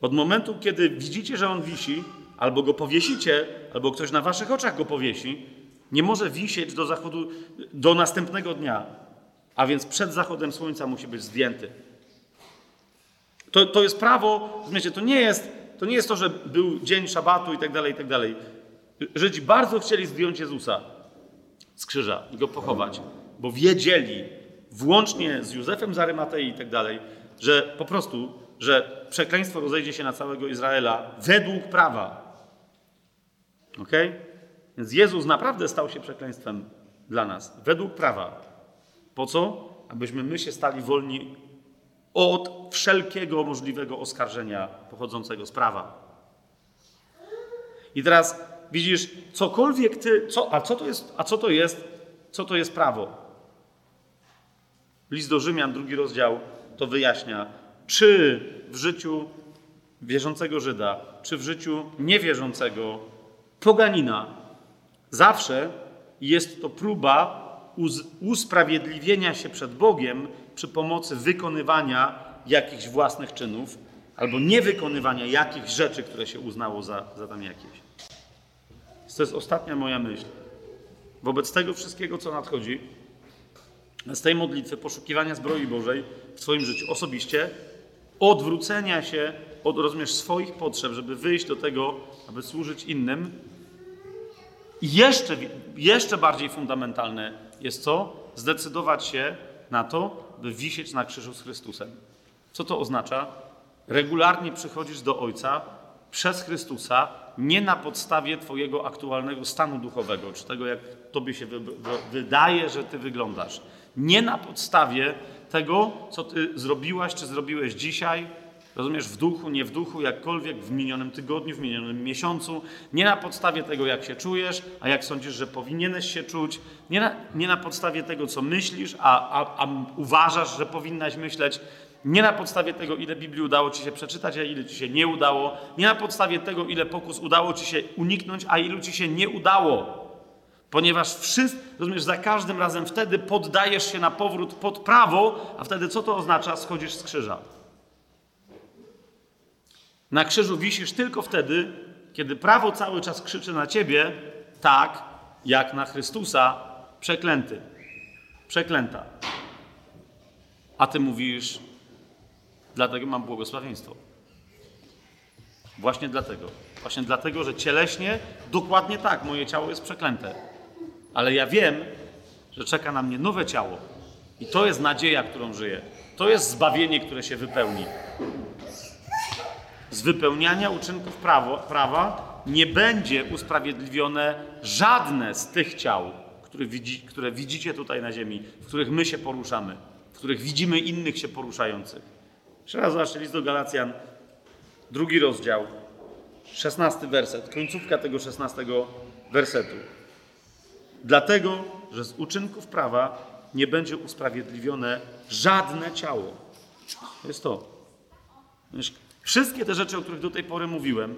Od momentu, kiedy widzicie, że on wisi, albo go powiesicie, albo ktoś na waszych oczach go powiesi, nie może wisieć do zachodu, do następnego dnia. A więc przed zachodem słońca musi być zdjęty. To, to jest prawo, rozumiecie, to nie jest, to nie jest to, że był dzień szabatu i tak dalej, i tak dalej. Żydzi bardzo chcieli zdjąć Jezusa z krzyża i go pochować, bo wiedzieli, włącznie z Józefem z Arymatei i tak dalej, że po prostu, że przekleństwo rozejdzie się na całego Izraela według prawa. Ok? Więc Jezus naprawdę stał się przekleństwem dla nas, według prawa. Po co? Abyśmy my się stali wolni od wszelkiego możliwego oskarżenia pochodzącego z prawa. I teraz widzisz, cokolwiek ty, co, a co to jest, a co to jest, co to jest prawo? List do Rzymian, drugi rozdział, to wyjaśnia, czy w życiu wierzącego Żyda, czy w życiu niewierzącego poganina, zawsze jest to próba usprawiedliwienia się przed Bogiem przy pomocy wykonywania jakichś własnych czynów albo niewykonywania jakichś rzeczy, które się uznało za, za tam jakieś. To jest ostatnia moja myśl. Wobec tego wszystkiego, co nadchodzi, z tej modlitwy, poszukiwania zbroi Bożej w Twoim życiu osobiście, odwrócenia się od, rozumiesz, swoich potrzeb, żeby wyjść do tego, aby służyć innym. I jeszcze, jeszcze bardziej fundamentalne jest co? Zdecydować się na to, by wisieć na krzyżu z Chrystusem. Co to oznacza? Regularnie przychodzisz do Ojca przez Chrystusa, nie na podstawie Twojego aktualnego stanu duchowego, czy tego, jak Tobie się wy wydaje, że Ty wyglądasz. Nie na podstawie tego, co Ty zrobiłaś, czy zrobiłeś dzisiaj, rozumiesz, w duchu, nie w duchu, jakkolwiek w minionym tygodniu, w minionym miesiącu, nie na podstawie tego, jak się czujesz, a jak sądzisz, że powinieneś się czuć, nie na, nie na podstawie tego, co myślisz, a, a, a uważasz, że powinnaś myśleć, nie na podstawie tego, ile Biblii udało ci się przeczytać, a ile ci się nie udało. Nie na podstawie tego, ile pokus udało ci się uniknąć, a ilu ci się nie udało. Ponieważ wszystko, rozumiesz, za każdym razem wtedy poddajesz się na powrót pod prawo, a wtedy co to oznacza? Schodzisz z krzyża. Na krzyżu wisisz tylko wtedy, kiedy prawo cały czas krzyczy na ciebie, tak jak na Chrystusa, przeklęty. Przeklęta. A ty mówisz, Dlatego mam błogosławieństwo. Właśnie dlatego. Właśnie dlatego, że cieleśnie dokładnie tak, moje ciało jest przeklęte. Ale ja wiem, że czeka na mnie nowe ciało. I to jest nadzieja, którą żyję. To jest zbawienie, które się wypełni. Z wypełniania uczynków prawo, prawa nie będzie usprawiedliwione żadne z tych ciał, które, widzi, które widzicie tutaj na ziemi, w których my się poruszamy, w których widzimy innych się poruszających. Jeszcze raz zobaczcie list do Galacjan, drugi rozdział, szesnasty werset, końcówka tego szesnastego wersetu. Dlatego, że z uczynków prawa nie będzie usprawiedliwione żadne ciało. To jest to. Wszystkie te rzeczy, o których do tej pory mówiłem,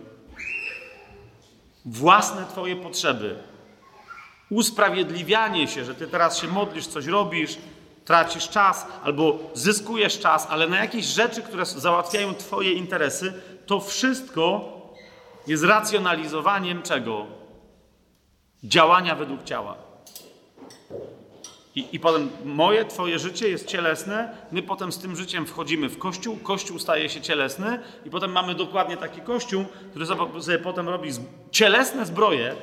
własne Twoje potrzeby, usprawiedliwianie się, że Ty teraz się modlisz, coś robisz, tracisz czas albo zyskujesz czas, ale na jakieś rzeczy, które załatwiają Twoje interesy, to wszystko jest racjonalizowaniem czego? Działania według ciała. I, I potem moje, Twoje życie jest cielesne, my potem z tym życiem wchodzimy w kościół, kościół staje się cielesny, i potem mamy dokładnie taki kościół, który sobie potem robi cielesne zbroje,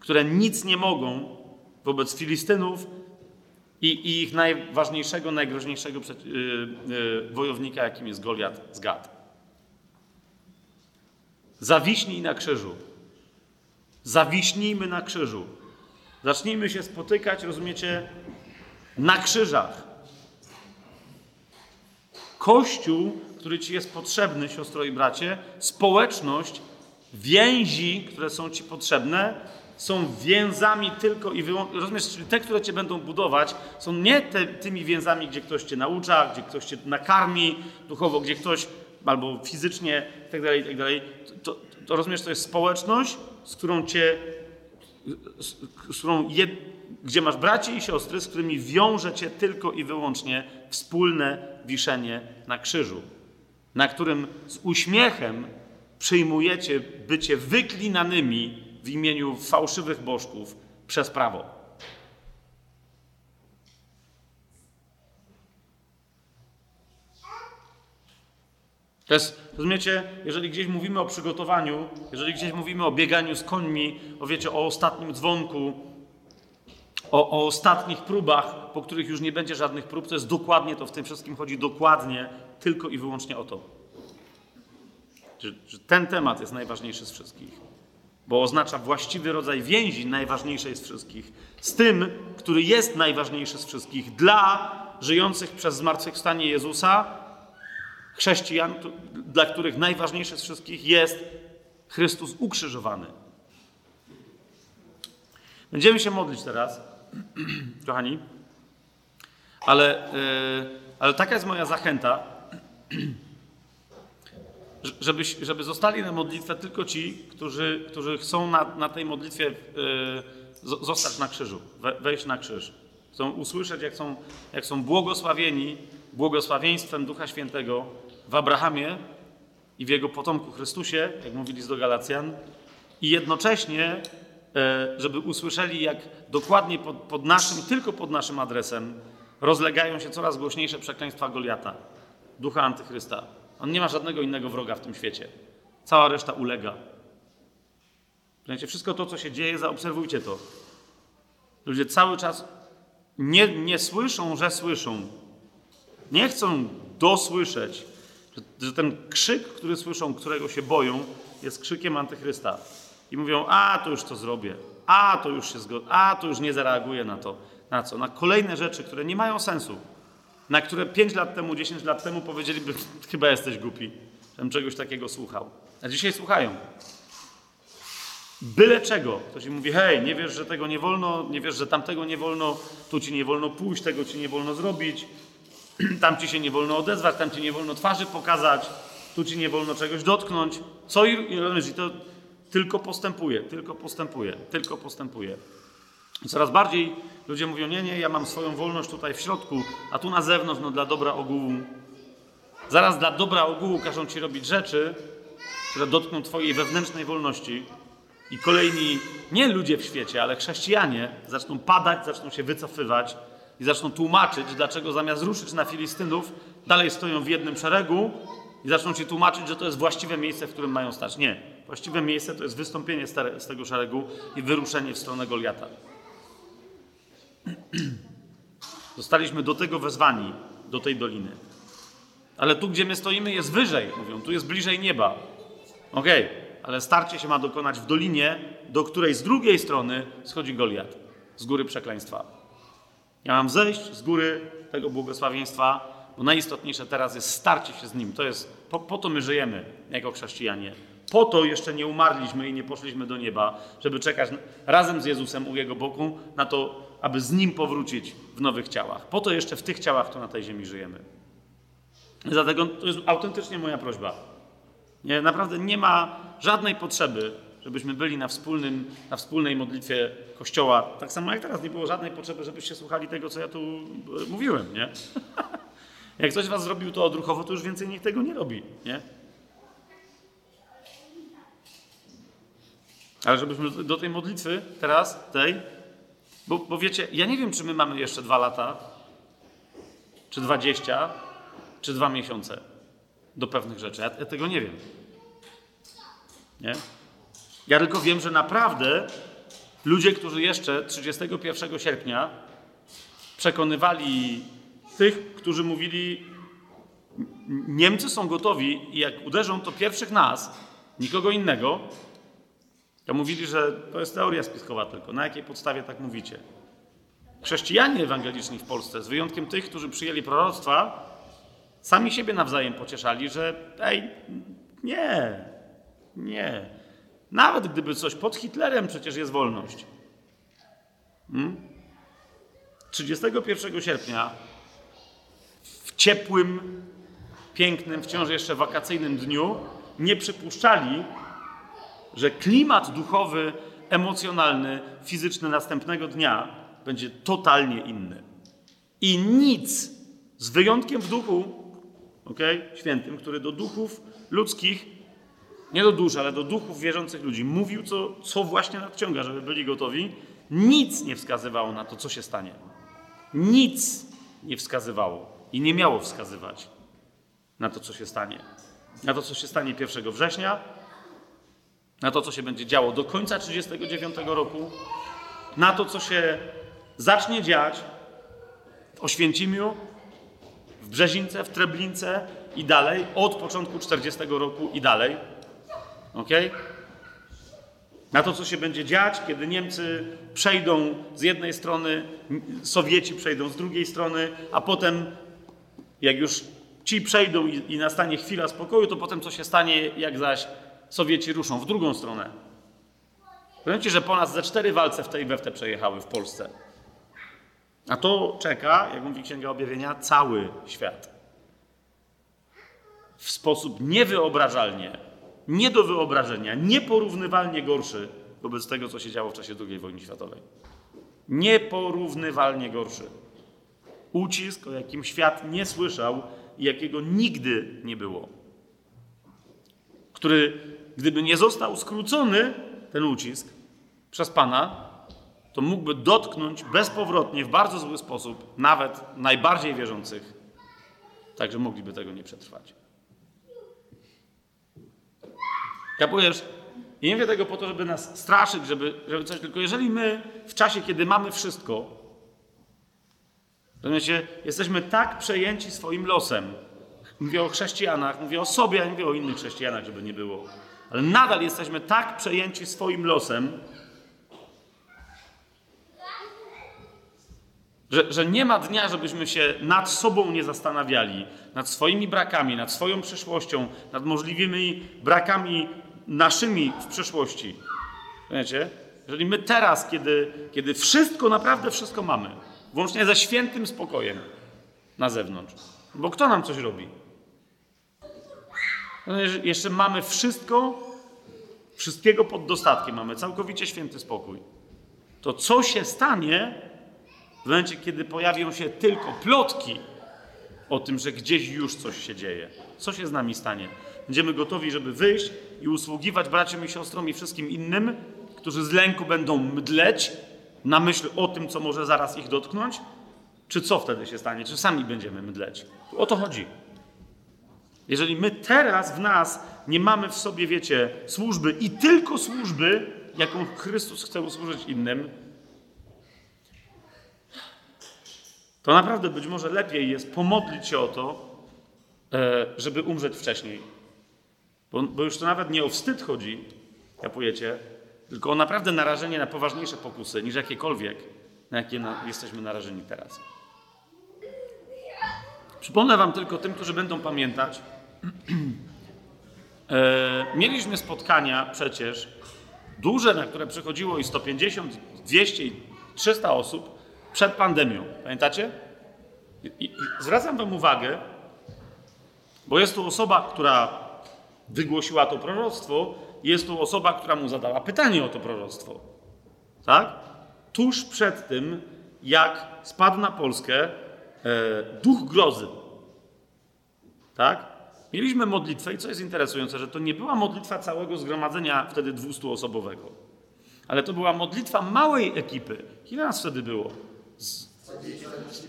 które nic nie mogą wobec Filistynów, i, i ich najważniejszego, najgroźniejszego przed, yy, yy, wojownika, jakim jest Goliat z Gad. Zawiśnij na krzyżu. Zawiśnijmy na krzyżu. Zacznijmy się spotykać, rozumiecie, na krzyżach. Kościół, który ci jest potrzebny, siostro i bracie, społeczność więzi, które są ci potrzebne, są więzami tylko i wyłącznie. Rozumiesz, czyli te, które cię będą budować, są nie te, tymi więzami, gdzie ktoś cię naucza, gdzie ktoś cię nakarmi duchowo, gdzie ktoś albo fizycznie itd. Tak itd. Tak to, to rozumiesz, to jest społeczność, z którą cię, z, którą gdzie masz braci i siostry, z którymi wiąże cię tylko i wyłącznie wspólne wiszenie na krzyżu, na którym z uśmiechem przyjmujecie bycie wyklinanymi w imieniu fałszywych bożków przez prawo. To jest, rozumiecie, jeżeli gdzieś mówimy o przygotowaniu, jeżeli gdzieś mówimy o bieganiu z końmi, o wiecie, o ostatnim dzwonku, o, o ostatnich próbach, po których już nie będzie żadnych prób, to jest dokładnie to, w tym wszystkim chodzi dokładnie tylko i wyłącznie o to. Że, ten temat jest najważniejszy z wszystkich, bo oznacza właściwy rodzaj więzi, najważniejszej z wszystkich, z tym, który jest najważniejszy z wszystkich dla żyjących przez zmartwychwstanie Jezusa, chrześcijan, dla których najważniejszy z wszystkich jest Chrystus ukrzyżowany. Będziemy się modlić teraz, *clears throat* kochani, ale, yy, ale taka jest moja zachęta, *clears throat* żeby, żeby zostali na modlitwę tylko ci, którzy, którzy chcą na, na tej modlitwie yy, zostać na krzyżu, we, wejść na krzyż. Chcą usłyszeć, jak są, jak są błogosławieni błogosławieństwem Ducha Świętego w Abrahamie i w jego potomku Chrystusie, jak mówili z do Galacjan, i jednocześnie, e, żeby usłyszeli, jak dokładnie pod, pod naszym, tylko pod naszym adresem rozlegają się coraz głośniejsze przekleństwa Goliata, ducha antychrysta. On nie ma żadnego innego wroga w tym świecie. Cała reszta ulega. Wszystko to, co się dzieje, zaobserwujcie to. Ludzie cały czas nie, nie słyszą, że słyszą. Nie chcą dosłyszeć, że, że ten krzyk, który słyszą, którego się boją, jest krzykiem antychrysta. I mówią, a to już to zrobię, a to już się zgodzę, a to już nie zareaguję na to. Na co? Na kolejne rzeczy, które nie mają sensu. Na które 5 lat temu, 10 lat temu powiedzieliby, *laughs* chyba jesteś głupi, żebym czegoś takiego słuchał. A dzisiaj słuchają. Byle czego. Ktoś im mówi, hej, nie wiesz, że tego nie wolno, nie wiesz, że tamtego nie wolno, tu ci nie wolno pójść, tego ci nie wolno zrobić, *clears throat* tam ci się nie wolno odezwać, tam ci nie wolno twarzy pokazać, tu ci nie wolno czegoś dotknąć. Co i, i to tylko postępuje, tylko postępuje, tylko postępuje. Coraz bardziej ludzie mówią, nie, nie, ja mam swoją wolność tutaj w środku, a tu na zewnątrz, no dla dobra ogółu. Zaraz dla dobra ogółu każą ci robić rzeczy, które dotkną twojej wewnętrznej wolności. I kolejni, nie ludzie w świecie, ale chrześcijanie zaczną padać, zaczną się wycofywać, i zaczną tłumaczyć, dlaczego zamiast ruszyć na Filistynów, dalej stoją w jednym szeregu i zaczną ci tłumaczyć, że to jest właściwe miejsce, w którym mają stać. Nie. Właściwe miejsce to jest wystąpienie z tego szeregu i wyruszenie w stronę Goliata. *clears throat* Zostaliśmy do tego wezwani, do tej doliny. Ale tu, gdzie my stoimy, jest wyżej, mówią, tu jest bliżej nieba. Okej, okay, ale starcie się ma dokonać w dolinie, do której z drugiej strony schodzi Goliat, z góry przekleństwa. Ja mam zejść z góry tego błogosławieństwa, bo najistotniejsze teraz jest starcie się z Nim. To jest, po, po to my żyjemy jako chrześcijanie. Po to jeszcze nie umarliśmy i nie poszliśmy do nieba, żeby czekać razem z Jezusem u Jego boku na to, aby z Nim powrócić w nowych ciałach. Po to jeszcze w tych ciałach, to na tej ziemi żyjemy. Dlatego to jest autentycznie moja prośba. Nie, naprawdę nie ma żadnej potrzeby, żebyśmy byli na, wspólnym, na wspólnej modlitwie Kościoła. Tak samo jak teraz nie było żadnej potrzeby, żebyście słuchali tego, co ja tu e, mówiłem, nie? *laughs* jak ktoś was zrobił to odruchowo, to już więcej nikt tego nie robi, nie? Ale żebyśmy do tej modlitwy teraz, tej, bo, bo wiecie, ja nie wiem, czy my mamy jeszcze dwa lata, czy dwadzieścia, czy dwa miesiące do pewnych rzeczy. Ja, ja tego nie wiem. Nie? Ja tylko wiem, że naprawdę ludzie, którzy jeszcze 31 sierpnia przekonywali tych, którzy mówili, Niemcy są gotowi i jak uderzą, to pierwszych nas, nikogo innego, to mówili, że to jest teoria spiskowa tylko. Na jakiej podstawie tak mówicie? Chrześcijanie ewangeliczni w Polsce, z wyjątkiem tych, którzy przyjęli proroctwa, sami siebie nawzajem pocieszali, że ej, nie, nie. Nawet gdyby coś pod Hitlerem, przecież jest wolność. Hmm? 31 sierpnia w ciepłym, pięknym, wciąż jeszcze wakacyjnym dniu nie przypuszczali, że klimat duchowy, emocjonalny, fizyczny następnego dnia będzie totalnie inny. I nic, z wyjątkiem w duchu, okay, świętym, który do duchów ludzkich, nie do dusz, ale do duchów wierzących ludzi mówił, co, co właśnie nadciąga, żeby byli gotowi, nic nie wskazywało na to, co się stanie. Nic nie wskazywało i nie miało wskazywać na to, co się stanie. Na to, co się stanie 1 września, na to, co się będzie działo do końca 1939 roku, na to, co się zacznie dziać w Oświęcimiu, w Brzezince, w Treblince i dalej, od początku 40 roku i dalej. Ok? Na to, co się będzie dziać, kiedy Niemcy przejdą z jednej strony, Sowieci przejdą z drugiej strony, a potem, jak już ci przejdą i, i nastanie chwila spokoju, to potem co się stanie, jak zaś Sowieci ruszą w drugą stronę. Powiem ci, że ponad ze cztery walce w tej we w te przejechały w Polsce. A to czeka, jak mówi Księga Objawienia, cały świat. W sposób niewyobrażalnie, nie do wyobrażenia, nieporównywalnie gorszy wobec tego, co się działo w czasie II wojny światowej. Nieporównywalnie gorszy. Ucisk, o jakim świat nie słyszał i jakiego nigdy nie było. Który, gdyby nie został skrócony, ten ucisk, przez Pana, to mógłby dotknąć bezpowrotnie, w bardzo zły sposób, nawet najbardziej wierzących, także mogliby tego nie przetrwać. Kapujesz? I nie mówię tego po to, żeby nas straszyć, żeby, żeby coś, tylko jeżeli my w czasie, kiedy mamy wszystko, rozumiecie, jesteśmy tak przejęci swoim losem, mówię o chrześcijanach, mówię o sobie, a nie mówię o innych chrześcijanach, żeby nie było, ale nadal jesteśmy tak przejęci swoim losem, Że, że, nie ma dnia, żebyśmy się nad sobą nie zastanawiali, nad swoimi brakami, nad swoją przyszłością, nad możliwymi brakami naszymi w przyszłości. Wiecie? Jeżeli my teraz, kiedy, kiedy wszystko, naprawdę wszystko mamy, włącznie ze świętym spokojem na zewnątrz, bo kto nam coś robi? No, jeszcze mamy wszystko, wszystkiego pod dostatkiem, mamy całkowicie święty spokój. To co się stanie, w momencie, kiedy pojawią się tylko plotki o tym, że gdzieś już coś się dzieje, co się z nami stanie? Będziemy gotowi, żeby wyjść i usługiwać braciom i siostrom i wszystkim innym, którzy z lęku będą mdleć na myśl o tym, co może zaraz ich dotknąć? Czy co wtedy się stanie? Czy sami będziemy mdleć? O to chodzi. Jeżeli my teraz w nas nie mamy w sobie, wiecie, służby i tylko służby, jaką Chrystus chce usłużyć innym, to naprawdę być może lepiej jest pomodlić się o to, e, żeby umrzeć wcześniej. Bo, bo już to nawet nie o wstyd chodzi, kapujecie, tylko o naprawdę narażenie na poważniejsze pokusy niż jakiekolwiek, na jakie na, jesteśmy narażeni teraz. Przypomnę Wam tylko tym, którzy będą pamiętać. *clears throat* e, mieliśmy spotkania przecież duże, na które przychodziło i 150, 200 i 300 osób przed pandemią. Pamiętacie? I, i, zwracam Wam uwagę, bo jest tu osoba, która wygłosiła to proroctwo, jest tu osoba, która mu zadała pytanie o to proroctwo. Tak? Tuż przed tym, jak spadł na Polskę e, duch grozy. Tak? Mieliśmy modlitwę i co jest interesujące, że to nie była modlitwa całego zgromadzenia wtedy 200-osobowego, ale to była modlitwa małej ekipy. Ile nas wtedy było? Z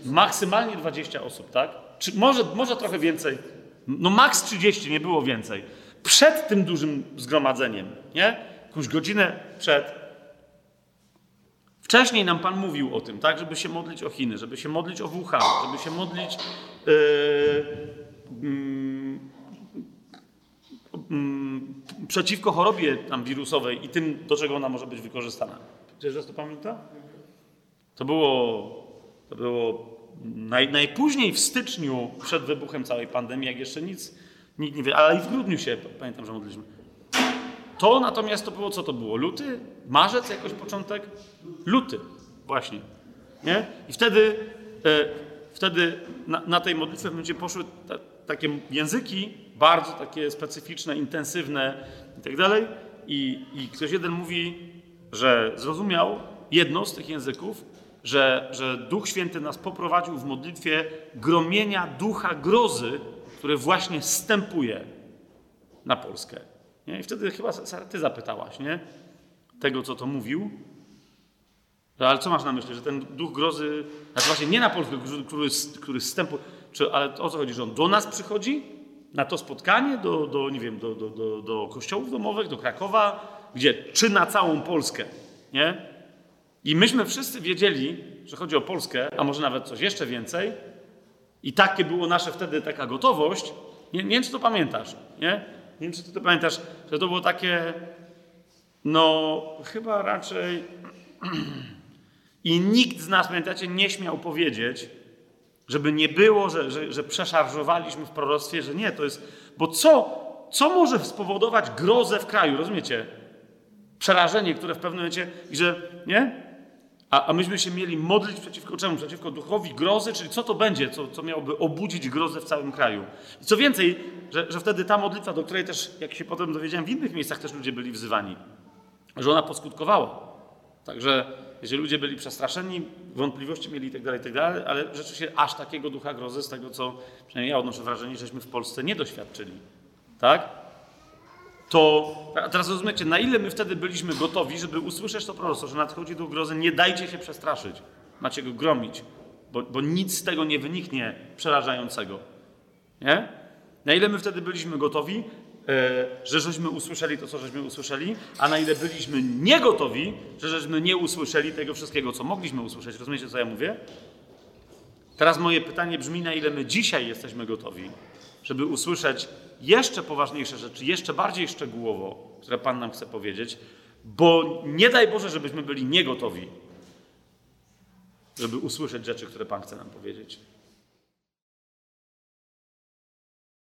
maksymalnie 20 osób, tak? Czy może, może trochę więcej. No maks 30, nie było więcej. Przed tym dużym zgromadzeniem, nie? Jakąś godzinę przed. Wcześniej nam Pan mówił o tym, tak? Żeby się modlić o Chiny, żeby się modlić o Wuhan, żeby się modlić yy, przeciwko chorobie tam wirusowej i tym, do czego ona może być wykorzystana. Czy to pamięta? To było, to było naj, najpóźniej w styczniu przed wybuchem całej pandemii, jak jeszcze nic, nikt nie wie, ale i w grudniu się, pamiętam, że modliliśmy. To natomiast to było, co to było? Luty? Marzec jakoś początek? Luty, właśnie. Nie? I wtedy, e, wtedy na, na tej modlitwie będzie poszły ta, takie języki, bardzo takie specyficzne, intensywne i tak dalej. I, I ktoś jeden mówi, że zrozumiał jedno z tych języków, że, że Duch Święty nas poprowadził w modlitwie gromienia ducha grozy, które właśnie stępuje na Polskę. Nie? I wtedy chyba Sara, ty zapytałaś, nie? Tego, co to mówił. No, ale co masz na myśli, że ten duch grozy, znaczy właśnie nie na Polskę, który, który stępuje, czy, ale o co chodzi, że on do nas przychodzi? Na to spotkanie, do, do nie wiem, do, do, do, do kościołów domowych, do Krakowa, gdzie? Czy na całą Polskę, nie? I myśmy wszyscy wiedzieli, że chodzi o Polskę, a może nawet coś jeszcze więcej. I takie było nasze wtedy taka gotowość. Nie, nie wiem, czy to pamiętasz, nie? Nie wiem, czy ty to pamiętasz, że to było takie, no chyba raczej *clears throat* i nikt z nas, pamiętacie, nie śmiał powiedzieć, żeby nie było, że, że, że przeszarżowaliśmy w proroctwie, że nie, to jest, bo co, co może spowodować grozę w kraju, rozumiecie? Przerażenie, które w pewnym momencie, i że, nie? A, a myśmy się mieli modlić przeciwko czemu? Przeciwko duchowi grozy, czyli co to będzie, co, co miałoby obudzić grozę w całym kraju. I co więcej, że, że wtedy ta modlitwa, do której też, jak się potem dowiedziałem, w innych miejscach też ludzie byli wzywani, że ona poskutkowała. Także jeżeli ludzie byli przestraszeni, wątpliwości mieli itd., tak itd., tak ale rzeczywiście aż takiego ducha grozy, z tego co przynajmniej ja odnoszę wrażenie, żeśmy w Polsce nie doświadczyli. Tak? To teraz rozumiecie, na ile my wtedy byliśmy gotowi, żeby usłyszeć to proroctwo, że nadchodzi duch grozy, nie dajcie się przestraszyć. Macie go gromić, bo, bo nic z tego nie wyniknie przerażającego. Nie? Na ile my wtedy byliśmy gotowi, E, że żeśmy usłyszeli to, co żeśmy usłyszeli, a na ile byliśmy niegotowi, że żeśmy nie usłyszeli tego wszystkiego, co mogliśmy usłyszeć. Rozumiecie, co ja mówię? Teraz moje pytanie brzmi, na ile my dzisiaj jesteśmy gotowi, żeby usłyszeć jeszcze poważniejsze rzeczy, jeszcze bardziej szczegółowo, które Pan nam chce powiedzieć, bo nie daj Boże, żebyśmy byli niegotowi, żeby usłyszeć rzeczy, które Pan chce nam powiedzieć.